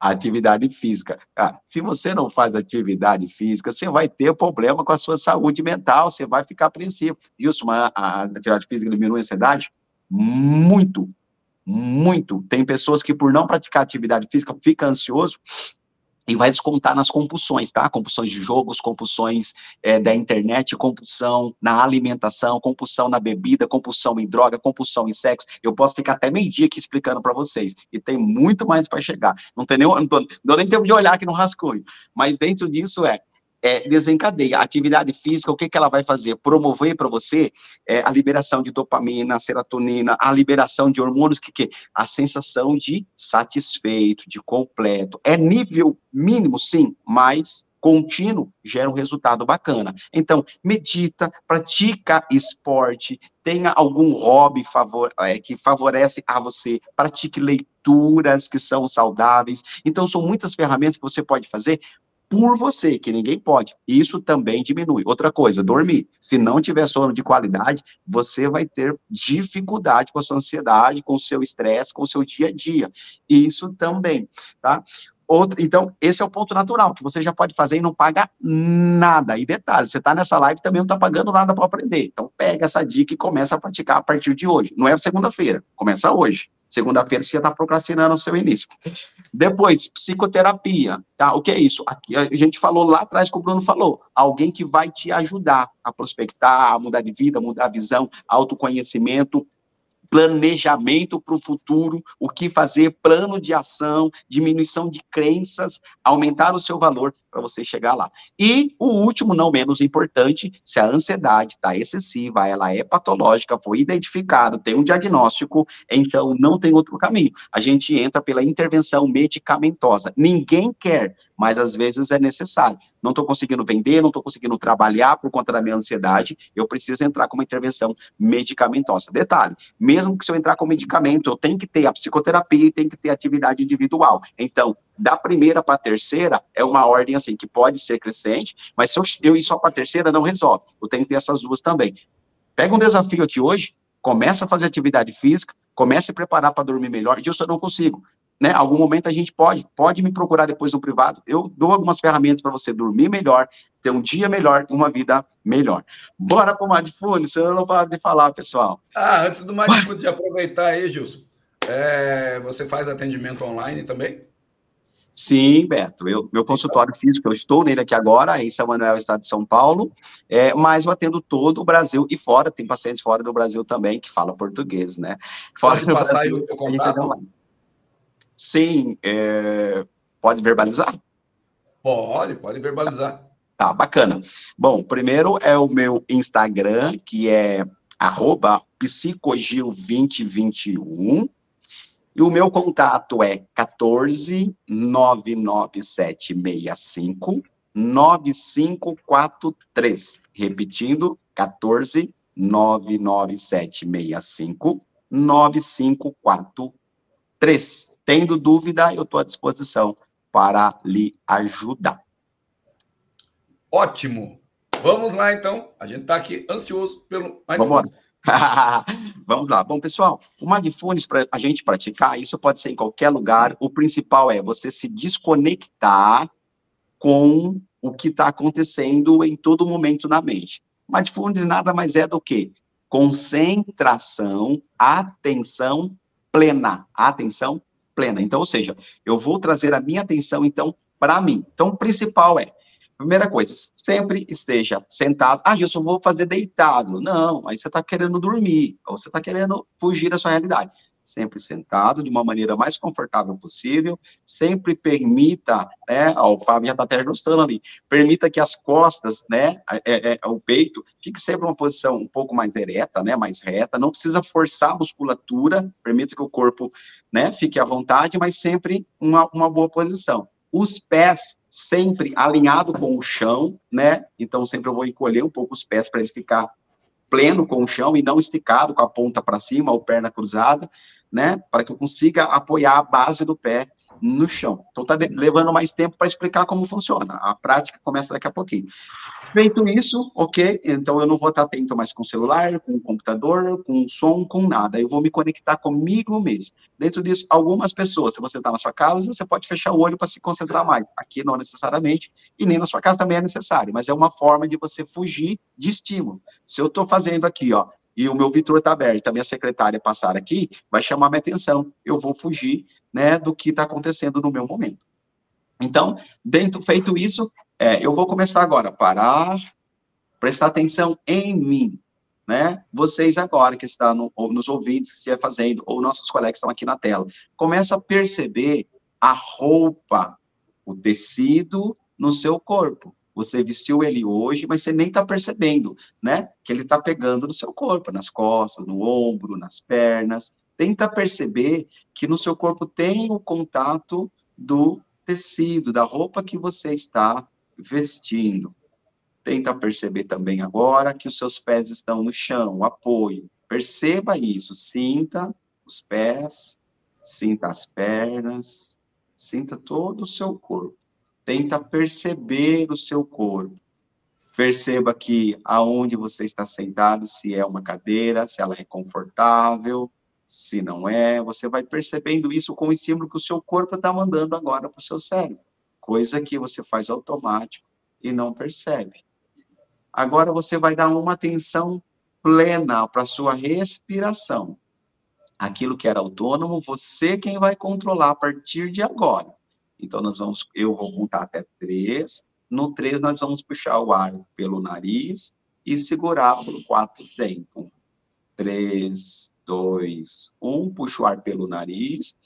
atividade física. Ah, se você não faz atividade física, você vai ter problema com a sua saúde mental, você vai ficar apreensivo. Isso, a, a atividade física diminui a ansiedade? Muito, muito. Tem pessoas que, por não praticar atividade física, fica ansioso e vai descontar nas compulsões, tá? Compulsões de jogos, compulsões é, da internet, compulsão na alimentação, compulsão na bebida, compulsão em droga, compulsão em sexo. Eu posso ficar até meio-dia aqui explicando para vocês. E tem muito mais para chegar. Não tem nem, não, tô, não nem tempo de olhar aqui no rascunho. Mas dentro disso é é, desencadeia. A atividade física, o que, que ela vai fazer? Promover para você é, a liberação de dopamina, serotonina, a liberação de hormônios, que, que a sensação de satisfeito, de completo. É nível mínimo, sim, mas contínuo gera um resultado bacana. Então, medita, pratica esporte, tenha algum hobby favor, é, que favorece a você, pratique leituras que são saudáveis. Então, são muitas ferramentas que você pode fazer por você, que ninguém pode. Isso também diminui. Outra coisa, dormir. Se não tiver sono de qualidade, você vai ter dificuldade com a sua ansiedade, com o seu estresse, com o seu dia a dia. Isso também, tá? Outra, então, esse é o ponto natural, que você já pode fazer e não paga nada. E detalhe, você está nessa live também não está pagando nada para aprender. Então, pega essa dica e começa a praticar a partir de hoje. Não é segunda-feira, começa hoje. Segunda-feira você já está procrastinando o seu início. Depois, psicoterapia, tá? O que é isso? Aqui, a gente falou lá atrás que o Bruno falou. Alguém que vai te ajudar a prospectar, a mudar de vida, mudar a visão, autoconhecimento, planejamento para o futuro, o que fazer, plano de ação, diminuição de crenças, aumentar o seu valor para você chegar lá. E o último, não menos importante, se a ansiedade está excessiva, ela é patológica, foi identificado, tem um diagnóstico, então não tem outro caminho. A gente entra pela intervenção medicamentosa. Ninguém quer, mas às vezes é necessário. Não estou conseguindo vender, não estou conseguindo trabalhar por conta da minha ansiedade, eu preciso entrar com uma intervenção medicamentosa. Detalhe, mesmo que se eu entrar com medicamento, eu tenho que ter a psicoterapia e tenho que ter atividade individual. Então, da primeira para a terceira é uma ordem assim que pode ser crescente, mas se eu, eu ir só para a terceira não resolve. Eu tenho que ter essas duas também. Pega um desafio aqui hoje, começa a fazer atividade física, comece a se preparar para dormir melhor. Disso eu não consigo. Né? Algum momento a gente pode, pode me procurar depois no privado. Eu dou algumas ferramentas para você dormir melhor, ter um dia melhor, uma vida melhor. Bora para o Mindfulness, eu não paro de falar, pessoal. Ah, antes do Mindfulness, de aproveitar aí, Gilson, é, você faz atendimento online também? Sim, Beto. Eu, meu consultório físico, eu estou nele aqui agora, em São Manuel, estado de São Paulo, é, mas eu atendo todo o Brasil e fora, tem pacientes fora do Brasil também que falam português, né? Fora pode passar Brasil, aí o contato? Sim, é, pode verbalizar? Pode, pode verbalizar. Tá, bacana. Bom, primeiro é o meu Instagram, que é arroba psicogil2021, e o meu contato é 14 99765 9543. Repetindo, 14 99765 9543. Tendo dúvida, eu estou à disposição para lhe ajudar. Ótimo. Vamos lá, então. A gente está aqui ansioso pelo. Vamos lá. Vamos lá. Bom, pessoal, o Mindfulness, para a gente praticar, isso pode ser em qualquer lugar. O principal é você se desconectar com o que está acontecendo em todo momento na mente. Mindfulness nada mais é do que concentração, atenção plena. Atenção plena. Então, ou seja, eu vou trazer a minha atenção, então, para mim. Então, o principal é Primeira coisa, sempre esteja sentado. Ah, só vou fazer deitado. Não, aí você está querendo dormir, ou você está querendo fugir da sua realidade. Sempre sentado, de uma maneira mais confortável possível. Sempre permita, né? Ó, o Fábio já está até gostando ali. Permita que as costas, né? É, é, o peito, fique sempre uma posição um pouco mais ereta, né? Mais reta. Não precisa forçar a musculatura. Permita que o corpo, né? Fique à vontade, mas sempre uma, uma boa posição os pés sempre alinhado com o chão, né? Então sempre eu vou encolher um pouco os pés para ele ficar pleno com o chão e não esticado com a ponta para cima ou perna cruzada, né? Para que eu consiga apoiar a base do pé no chão. Então tá levando mais tempo para explicar como funciona. A prática começa daqui a pouquinho. Feito isso, ok, então eu não vou estar atento mais com o celular, com o computador, com o som, com nada. Eu vou me conectar comigo mesmo. Dentro disso, algumas pessoas, se você está na sua casa, você pode fechar o olho para se concentrar mais. Aqui não necessariamente, e nem na sua casa também é necessário, mas é uma forma de você fugir de estímulo. Se eu estou aqui, ó, e o meu Vitor está aberto, a minha secretária passar aqui, vai chamar minha atenção. Eu vou fugir, né, do que está acontecendo no meu momento. Então, dentro feito isso, é, eu vou começar agora, parar, prestar atenção em mim, né? Vocês agora que estão no, nos ouvindo, se é fazendo, ou nossos colegas estão aqui na tela, começa a perceber a roupa, o tecido no seu corpo, Você vestiu ele hoje, mas você nem está percebendo, né? Que ele está pegando no seu corpo, nas costas, no ombro, nas pernas. Tenta perceber que no seu corpo tem o contato do tecido, da roupa que você está vestindo. Tenta perceber também agora que os seus pés estão no chão, o apoio. Perceba isso, sinta os pés, sinta as pernas, sinta todo o seu corpo. Tenta perceber o seu corpo. Perceba que aonde você está sentado, se é uma cadeira, se ela é confortável, se não é, você vai percebendo isso com o estímulo que o seu corpo está mandando agora para o seu cérebro, coisa que você faz automático e não percebe. Agora você vai dar uma atenção plena para a sua respiração. Aquilo que era autônomo, você quem vai controlar a partir de agora. Então, nós vamos, eu vou contar até três. No três, nós vamos puxar o ar pelo nariz e segurar por quatro tempos. Três, dois, um. Puxa o ar pelo nariz.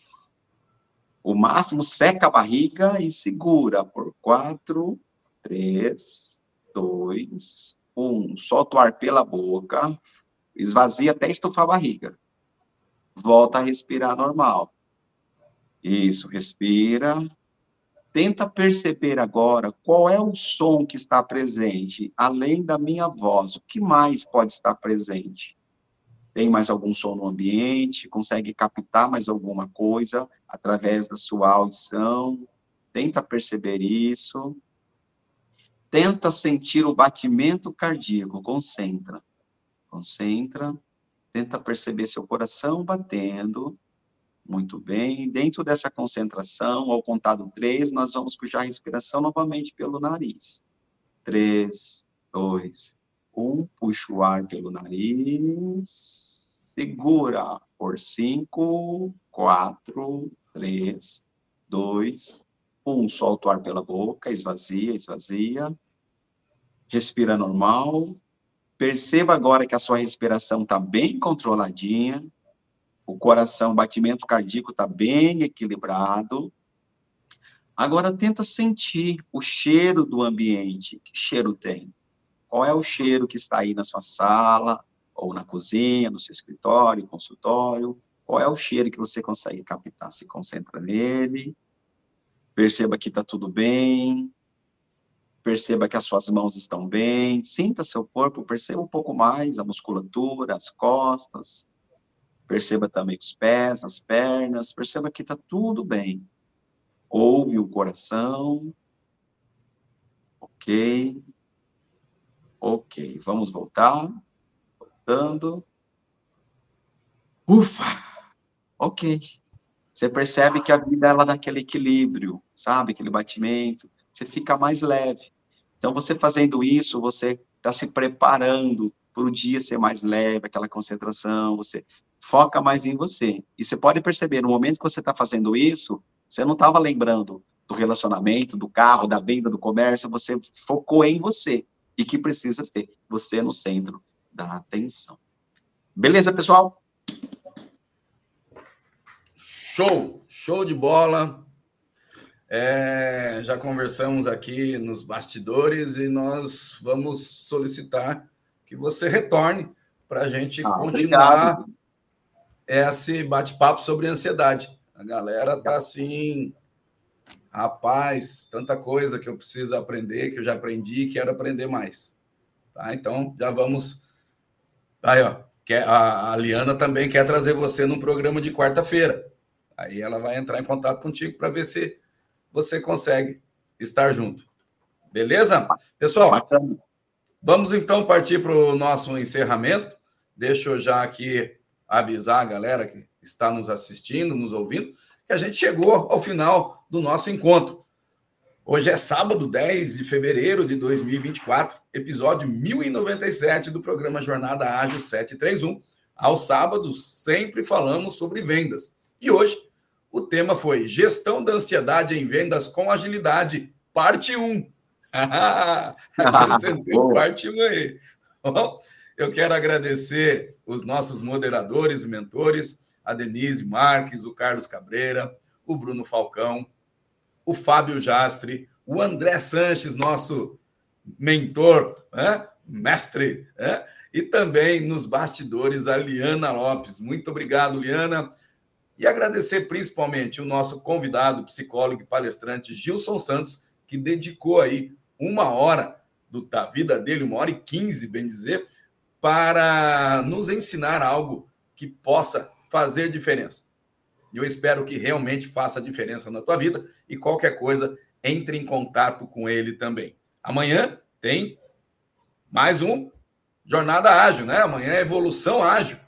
O máximo seca a barriga e segura por quatro, três, dois, um. Solta o ar pela boca. Esvazia até estufar a barriga. Volta a respirar normal. Isso, respira. Tenta perceber agora qual é o som que está presente, além da minha voz. O que mais pode estar presente? Tem mais algum som no ambiente? Consegue captar mais alguma coisa através da sua audição? Tenta perceber isso. Tenta sentir o batimento cardíaco. Concentra. Concentra. Tenta perceber seu coração batendo. Muito bem. Dentro dessa concentração, ao contado três, nós vamos puxar a respiração novamente pelo nariz. Três, dois, um. Puxa o ar pelo nariz. Segura por cinco, quatro, três, dois, um. Solta o ar pela boca, esvazia, esvazia. Respira normal. Perceba agora que a sua respiração está bem controladinha o coração, o batimento cardíaco está bem equilibrado. Agora tenta sentir o cheiro do ambiente. Que cheiro tem? Qual é o cheiro que está aí na sua sala, ou na cozinha, no seu escritório, consultório? Qual é o cheiro que você consegue captar? Se concentra nele. Perceba que está tudo bem. Perceba que as suas mãos estão bem. Sinta seu corpo, perceba um pouco mais a musculatura, as costas, Perceba também os pés, as pernas, perceba que está tudo bem. Ouve o coração. Ok. Ok, vamos voltar. Voltando. Ufa! Ok. Você percebe que a vida ela dá aquele equilíbrio, sabe? Aquele batimento. Você fica mais leve. Então, você fazendo isso, você está se preparando para o dia ser mais leve, aquela concentração, você foca mais em você. E você pode perceber, no momento que você está fazendo isso, você não estava lembrando do relacionamento, do carro, da venda, do comércio, você focou em você. E que precisa ter você no centro da atenção. Beleza, pessoal? Show! Show de bola! É, já conversamos aqui nos bastidores e nós vamos solicitar que você retorne para a gente ah, continuar obrigado esse bate-papo sobre ansiedade. A galera tá assim, rapaz, tanta coisa que eu preciso aprender, que eu já aprendi, quero aprender mais. Tá? Então, já vamos. Aí, ó, a, a Liana também quer trazer você num programa de quarta-feira. Aí ela vai entrar em contato contigo para ver se você consegue estar junto. Beleza? Pessoal, vamos então partir para o nosso encerramento. Deixa eu já aqui avisar a galera que está nos assistindo, nos ouvindo, que a gente chegou ao final do nosso encontro. Hoje é sábado, 10 de fevereiro de 2024, episódio 1097 do programa Jornada Ágil 731. Aos sábados, sempre falamos sobre vendas. E hoje, o tema foi Gestão da Ansiedade em Vendas com Agilidade, parte 1. Acrescentei parte 1 aí. Bom, eu quero agradecer os nossos moderadores e mentores, a Denise Marques, o Carlos Cabreira, o Bruno Falcão, o Fábio Jastre, o André Sanches, nosso mentor, né? mestre, né? e também nos bastidores a Liana Lopes. Muito obrigado, Liana. E agradecer principalmente o nosso convidado, psicólogo e palestrante Gilson Santos, que dedicou aí uma hora do, da vida dele, uma hora e quinze, bem dizer, para nos ensinar algo que possa fazer diferença. Eu espero que realmente faça diferença na tua vida e qualquer coisa, entre em contato com ele também. Amanhã tem mais um Jornada Ágil, né? Amanhã é Evolução Ágil.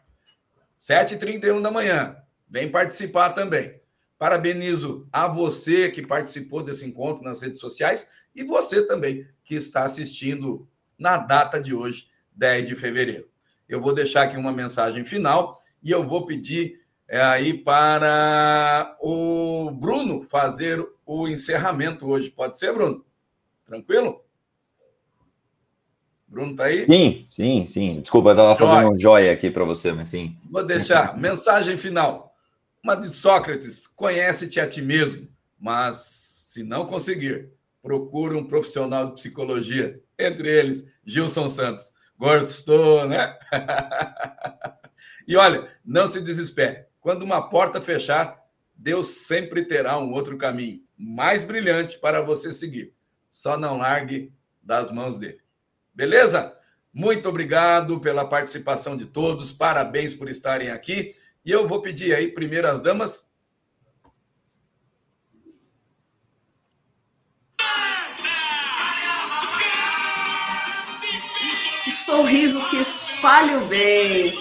7h31 da manhã. Vem participar também. Parabenizo a você que participou desse encontro nas redes sociais e você também que está assistindo na data de hoje, 10 de fevereiro. Eu vou deixar aqui uma mensagem final e eu vou pedir é, aí para o Bruno fazer o encerramento hoje. Pode ser, Bruno? Tranquilo? Bruno tá aí? Sim, sim, sim. Desculpa, eu estava fazendo um joia aqui para você, mas sim. Vou deixar. Mensagem final. Uma de Sócrates: conhece-te a ti mesmo, mas se não conseguir, procure um profissional de psicologia. Entre eles, Gilson Santos. Gostou, né? e olha, não se desespere. Quando uma porta fechar, Deus sempre terá um outro caminho mais brilhante para você seguir. Só não largue das mãos dele. Beleza? Muito obrigado pela participação de todos. Parabéns por estarem aqui. E eu vou pedir aí, primeiras damas, sorriso que espalha o bem.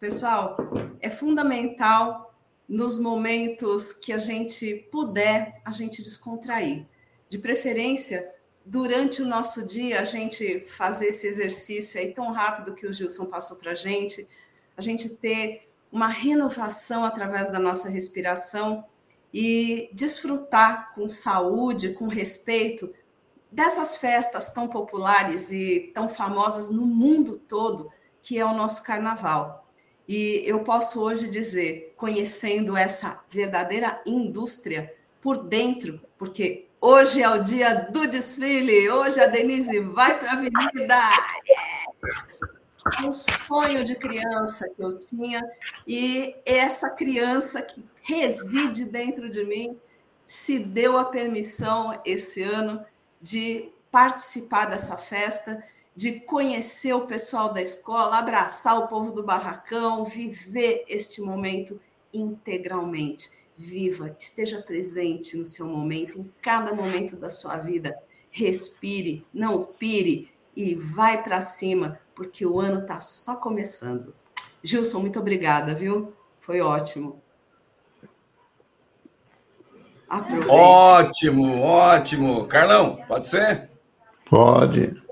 Pessoal, é fundamental nos momentos que a gente puder, a gente descontrair. De preferência, durante o nosso dia, a gente fazer esse exercício aí tão rápido que o Gilson passou para a gente, a gente ter uma renovação através da nossa respiração e desfrutar com saúde, com respeito dessas festas tão populares e tão famosas no mundo todo, que é o nosso carnaval. E eu posso hoje dizer, conhecendo essa verdadeira indústria por dentro, porque hoje é o dia do desfile, hoje a Denise vai para a avenida. É um sonho de criança que eu tinha, e essa criança que reside dentro de mim se deu a permissão esse ano de participar dessa festa de conhecer o pessoal da escola, abraçar o povo do barracão, viver este momento integralmente. Viva, esteja presente no seu momento, em cada momento da sua vida. Respire, não pire e vai para cima, porque o ano está só começando. Gilson, muito obrigada, viu? Foi ótimo. Aproveita. Ótimo, ótimo. Carlão, pode ser? Pode.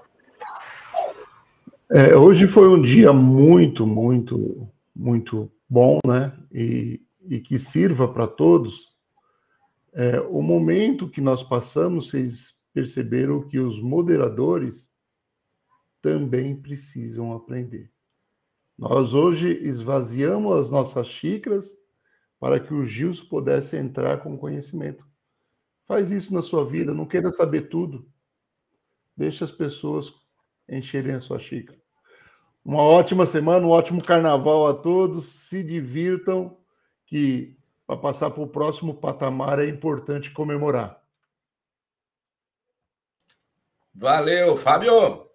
É, hoje foi um dia muito, muito, muito bom, né? E, e que sirva para todos. É, o momento que nós passamos, vocês perceberam que os moderadores também precisam aprender. Nós hoje esvaziamos as nossas xícaras para que o Gilson pudesse entrar com conhecimento. Faz isso na sua vida, não queira saber tudo. Deixa as pessoas encherem a sua xícara. Uma ótima semana, um ótimo carnaval a todos. Se divirtam, que para passar para o próximo patamar é importante comemorar. Valeu, Fábio!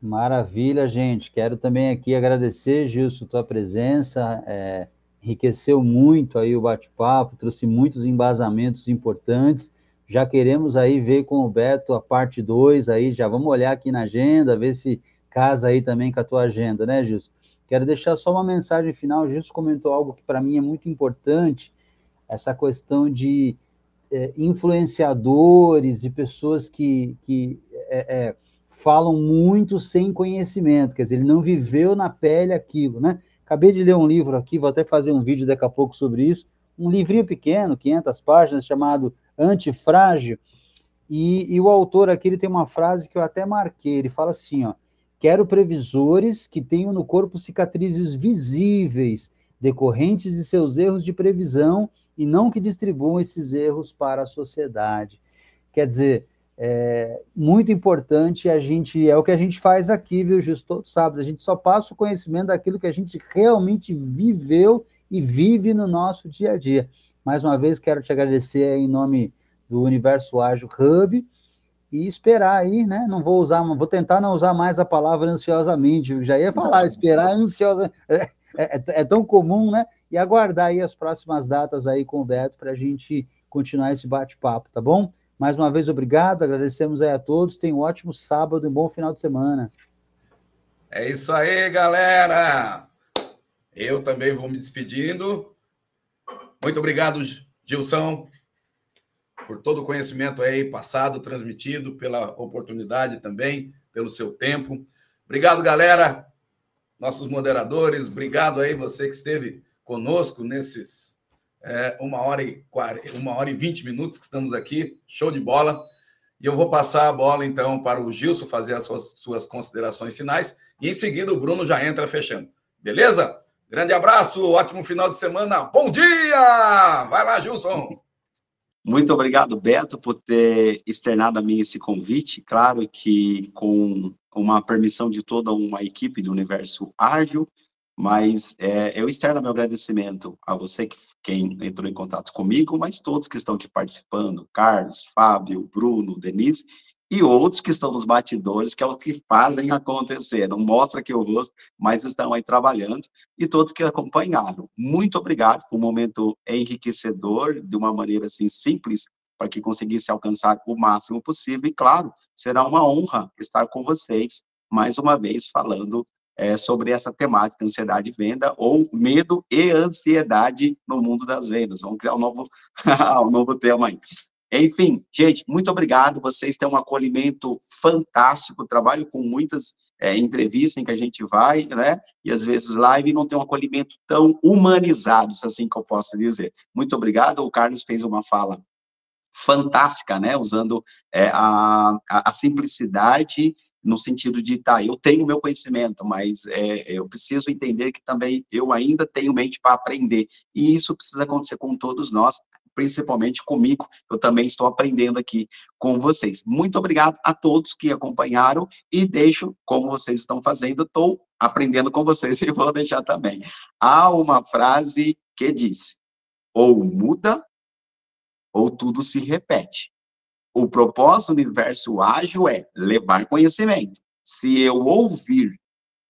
Maravilha, gente. Quero também aqui agradecer, Gilson, tua presença. É, enriqueceu muito aí o bate-papo, trouxe muitos embasamentos importantes. Já queremos aí ver com o Beto a parte 2 aí, já vamos olhar aqui na agenda, ver se casa aí também com a tua agenda, né, Gilson? Quero deixar só uma mensagem final. O Gilson comentou algo que para mim é muito importante, essa questão de é, influenciadores, de pessoas que, que é, é, falam muito sem conhecimento, quer dizer, ele não viveu na pele aquilo, né? Acabei de ler um livro aqui, vou até fazer um vídeo daqui a pouco sobre isso, um livrinho pequeno, 500 páginas, chamado Antifrágil, e, e o autor aqui ele tem uma frase que eu até marquei, ele fala assim, ó, Quero previsores que tenham no corpo cicatrizes visíveis, decorrentes de seus erros de previsão e não que distribuam esses erros para a sociedade. Quer dizer, é muito importante a gente, é o que a gente faz aqui, viu, Justo? Todos sabem, a gente só passa o conhecimento daquilo que a gente realmente viveu e vive no nosso dia a dia. Mais uma vez, quero te agradecer em nome do Universo Ágil Hub e esperar aí, né? Não vou usar, vou tentar não usar mais a palavra ansiosamente, eu já ia falar, esperar ansiosamente, é, é, é, tão comum, né? E aguardar aí as próximas datas aí com o Beto para a gente continuar esse bate-papo, tá bom? Mais uma vez, obrigado, agradecemos aí a todos, tenham um ótimo sábado e um bom final de semana. É isso aí, galera! Eu também vou me despedindo. Muito obrigado, Gilson, por todo o conhecimento aí passado, transmitido, pela oportunidade também, pelo seu tempo. Obrigado, galera, nossos moderadores. Obrigado aí você que esteve conosco nesses é, uma, hora e, uma hora e vinte minutos que estamos aqui. Show de bola. E eu vou passar a bola, então, para o Gilson fazer as suas, suas considerações finais. E em seguida o Bruno já entra fechando. Beleza? Grande abraço, ótimo final de semana. Bom dia! Vai lá, Gilson. Muito obrigado, Beto, por ter externado a mim esse convite. Claro que com uma permissão de toda uma equipe do Universo Ágil, mas é, eu externo meu agradecimento a você, que, quem entrou em contato comigo, mas todos que estão aqui participando, Carlos, Fábio, Bruno, Denise, e outros que estão nos batidores, que é o que fazem acontecer. Não mostra aqui o rosto, mas estão aí trabalhando, e todos que acompanharam. Muito obrigado, foi um momento enriquecedor, de uma maneira assim simples, para que conseguisse alcançar o máximo possível, e claro, será uma honra estar com vocês, mais uma vez, falando é, sobre essa temática, ansiedade e venda, ou medo e ansiedade no mundo das vendas. Vamos criar um novo, um novo tema aí. Enfim, gente, muito obrigado. Vocês têm um acolhimento fantástico. Trabalho com muitas é, entrevistas em que a gente vai, né? E às vezes live não tem um acolhimento tão humanizado, se assim que eu posso dizer. Muito obrigado. O Carlos fez uma fala fantástica, né? Usando é, a, a, simplicidade no sentido de, tá, eu tenho meu conhecimento, mas é, eu preciso entender que também eu ainda tenho mente para aprender. E isso precisa acontecer com todos nós principalmente comigo. Eu também estou aprendendo aqui com vocês. Muito obrigado a todos que acompanharam e deixo, como vocês estão fazendo, estou aprendendo com vocês e vou deixar também. Há uma frase que diz: ou muda ou tudo se repete. O propósito do universo ágil é levar conhecimento. Se eu ouvir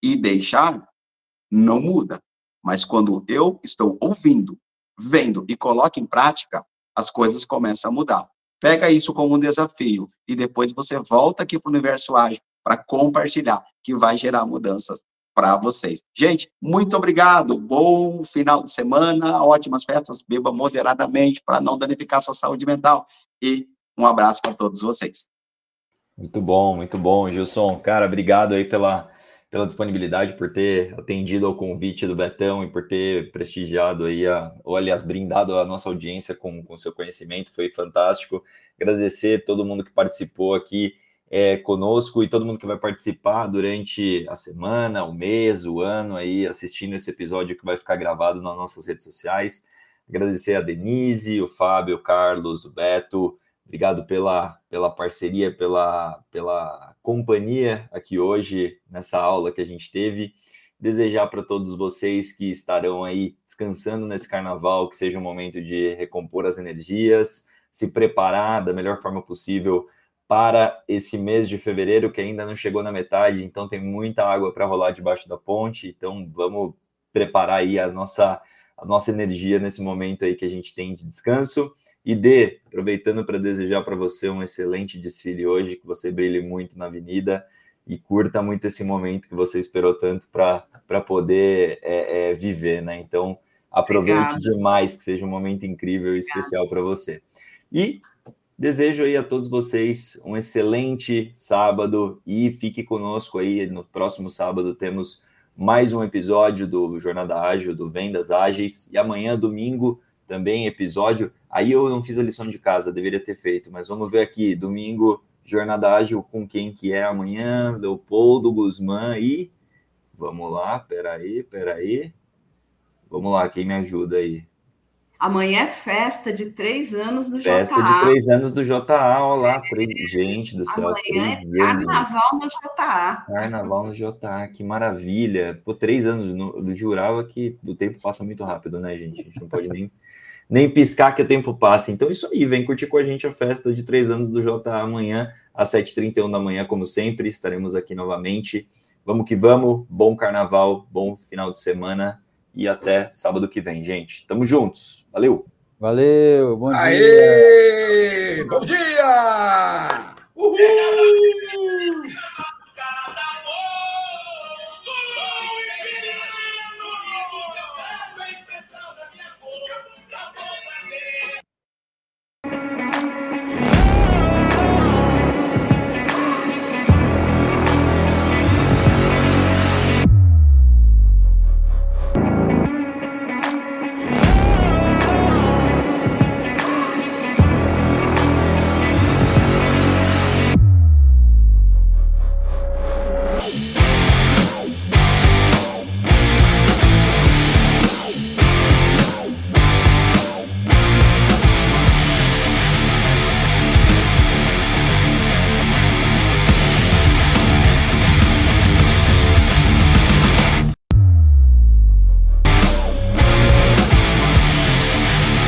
e deixar, não muda. Mas quando eu estou ouvindo vendo e coloca em prática, as coisas começam a mudar. Pega isso como um desafio e depois você volta aqui para o universo ágil para compartilhar, que vai gerar mudanças para vocês. Gente, muito obrigado. Bom final de semana, ótimas festas. Beba moderadamente para não danificar sua saúde mental. E um abraço para todos vocês. Muito bom, muito bom, Gilson. Cara, obrigado aí pela pela disponibilidade, por ter atendido ao convite do Betão e por ter prestigiado aí, a, ou aliás, brindado a nossa audiência com o seu conhecimento, foi fantástico. Agradecer todo mundo que participou aqui é, conosco e todo mundo que vai participar durante a semana, o mês, o ano aí, assistindo esse episódio que vai ficar gravado nas nossas redes sociais. Agradecer a Denise, o Fábio, o Carlos, o Beto, Obrigado pela, pela parceria, pela, pela companhia aqui hoje nessa aula que a gente teve. Desejar para todos vocês que estarão aí descansando nesse carnaval, que seja um momento de recompor as energias, se preparar da melhor forma possível para esse mês de fevereiro que ainda não chegou na metade, então tem muita água para rolar debaixo da ponte, então vamos preparar aí a nossa a nossa energia nesse momento aí que a gente tem de descanso. E D, aproveitando para desejar para você um excelente desfile hoje, que você brilhe muito na avenida e curta muito esse momento que você esperou tanto para poder é, é, viver, né? Então, aproveite Obrigada. demais, que seja um momento incrível e especial para você. E desejo aí a todos vocês um excelente sábado e fique conosco aí no próximo sábado temos mais um episódio do Jornada Ágil, do Vendas Ágeis, e amanhã, domingo, também episódio. Aí eu não fiz a lição de casa, deveria ter feito, mas vamos ver aqui, domingo, Jornada Ágil com quem que é amanhã, Leopoldo Guzmán e... Vamos lá, peraí, peraí. Vamos lá, quem me ajuda aí? Amanhã é festa de três anos do festa JA. Festa de três anos do JA, olá, três... gente do céu, Amanhã é carnaval no JA. Carnaval no JA, que maravilha. Por três anos, eu jurava que o tempo passa muito rápido, né, gente? A gente não pode nem, nem piscar que o tempo passa. Então, isso aí, vem curtir com a gente a festa de três anos do JA amanhã, às 7h31 da manhã, como sempre, estaremos aqui novamente. Vamos que vamos, bom carnaval, bom final de semana e até sábado que vem, gente. Tamo juntos. Valeu. Valeu. Bom Aê! dia. Bom dia. Uhul!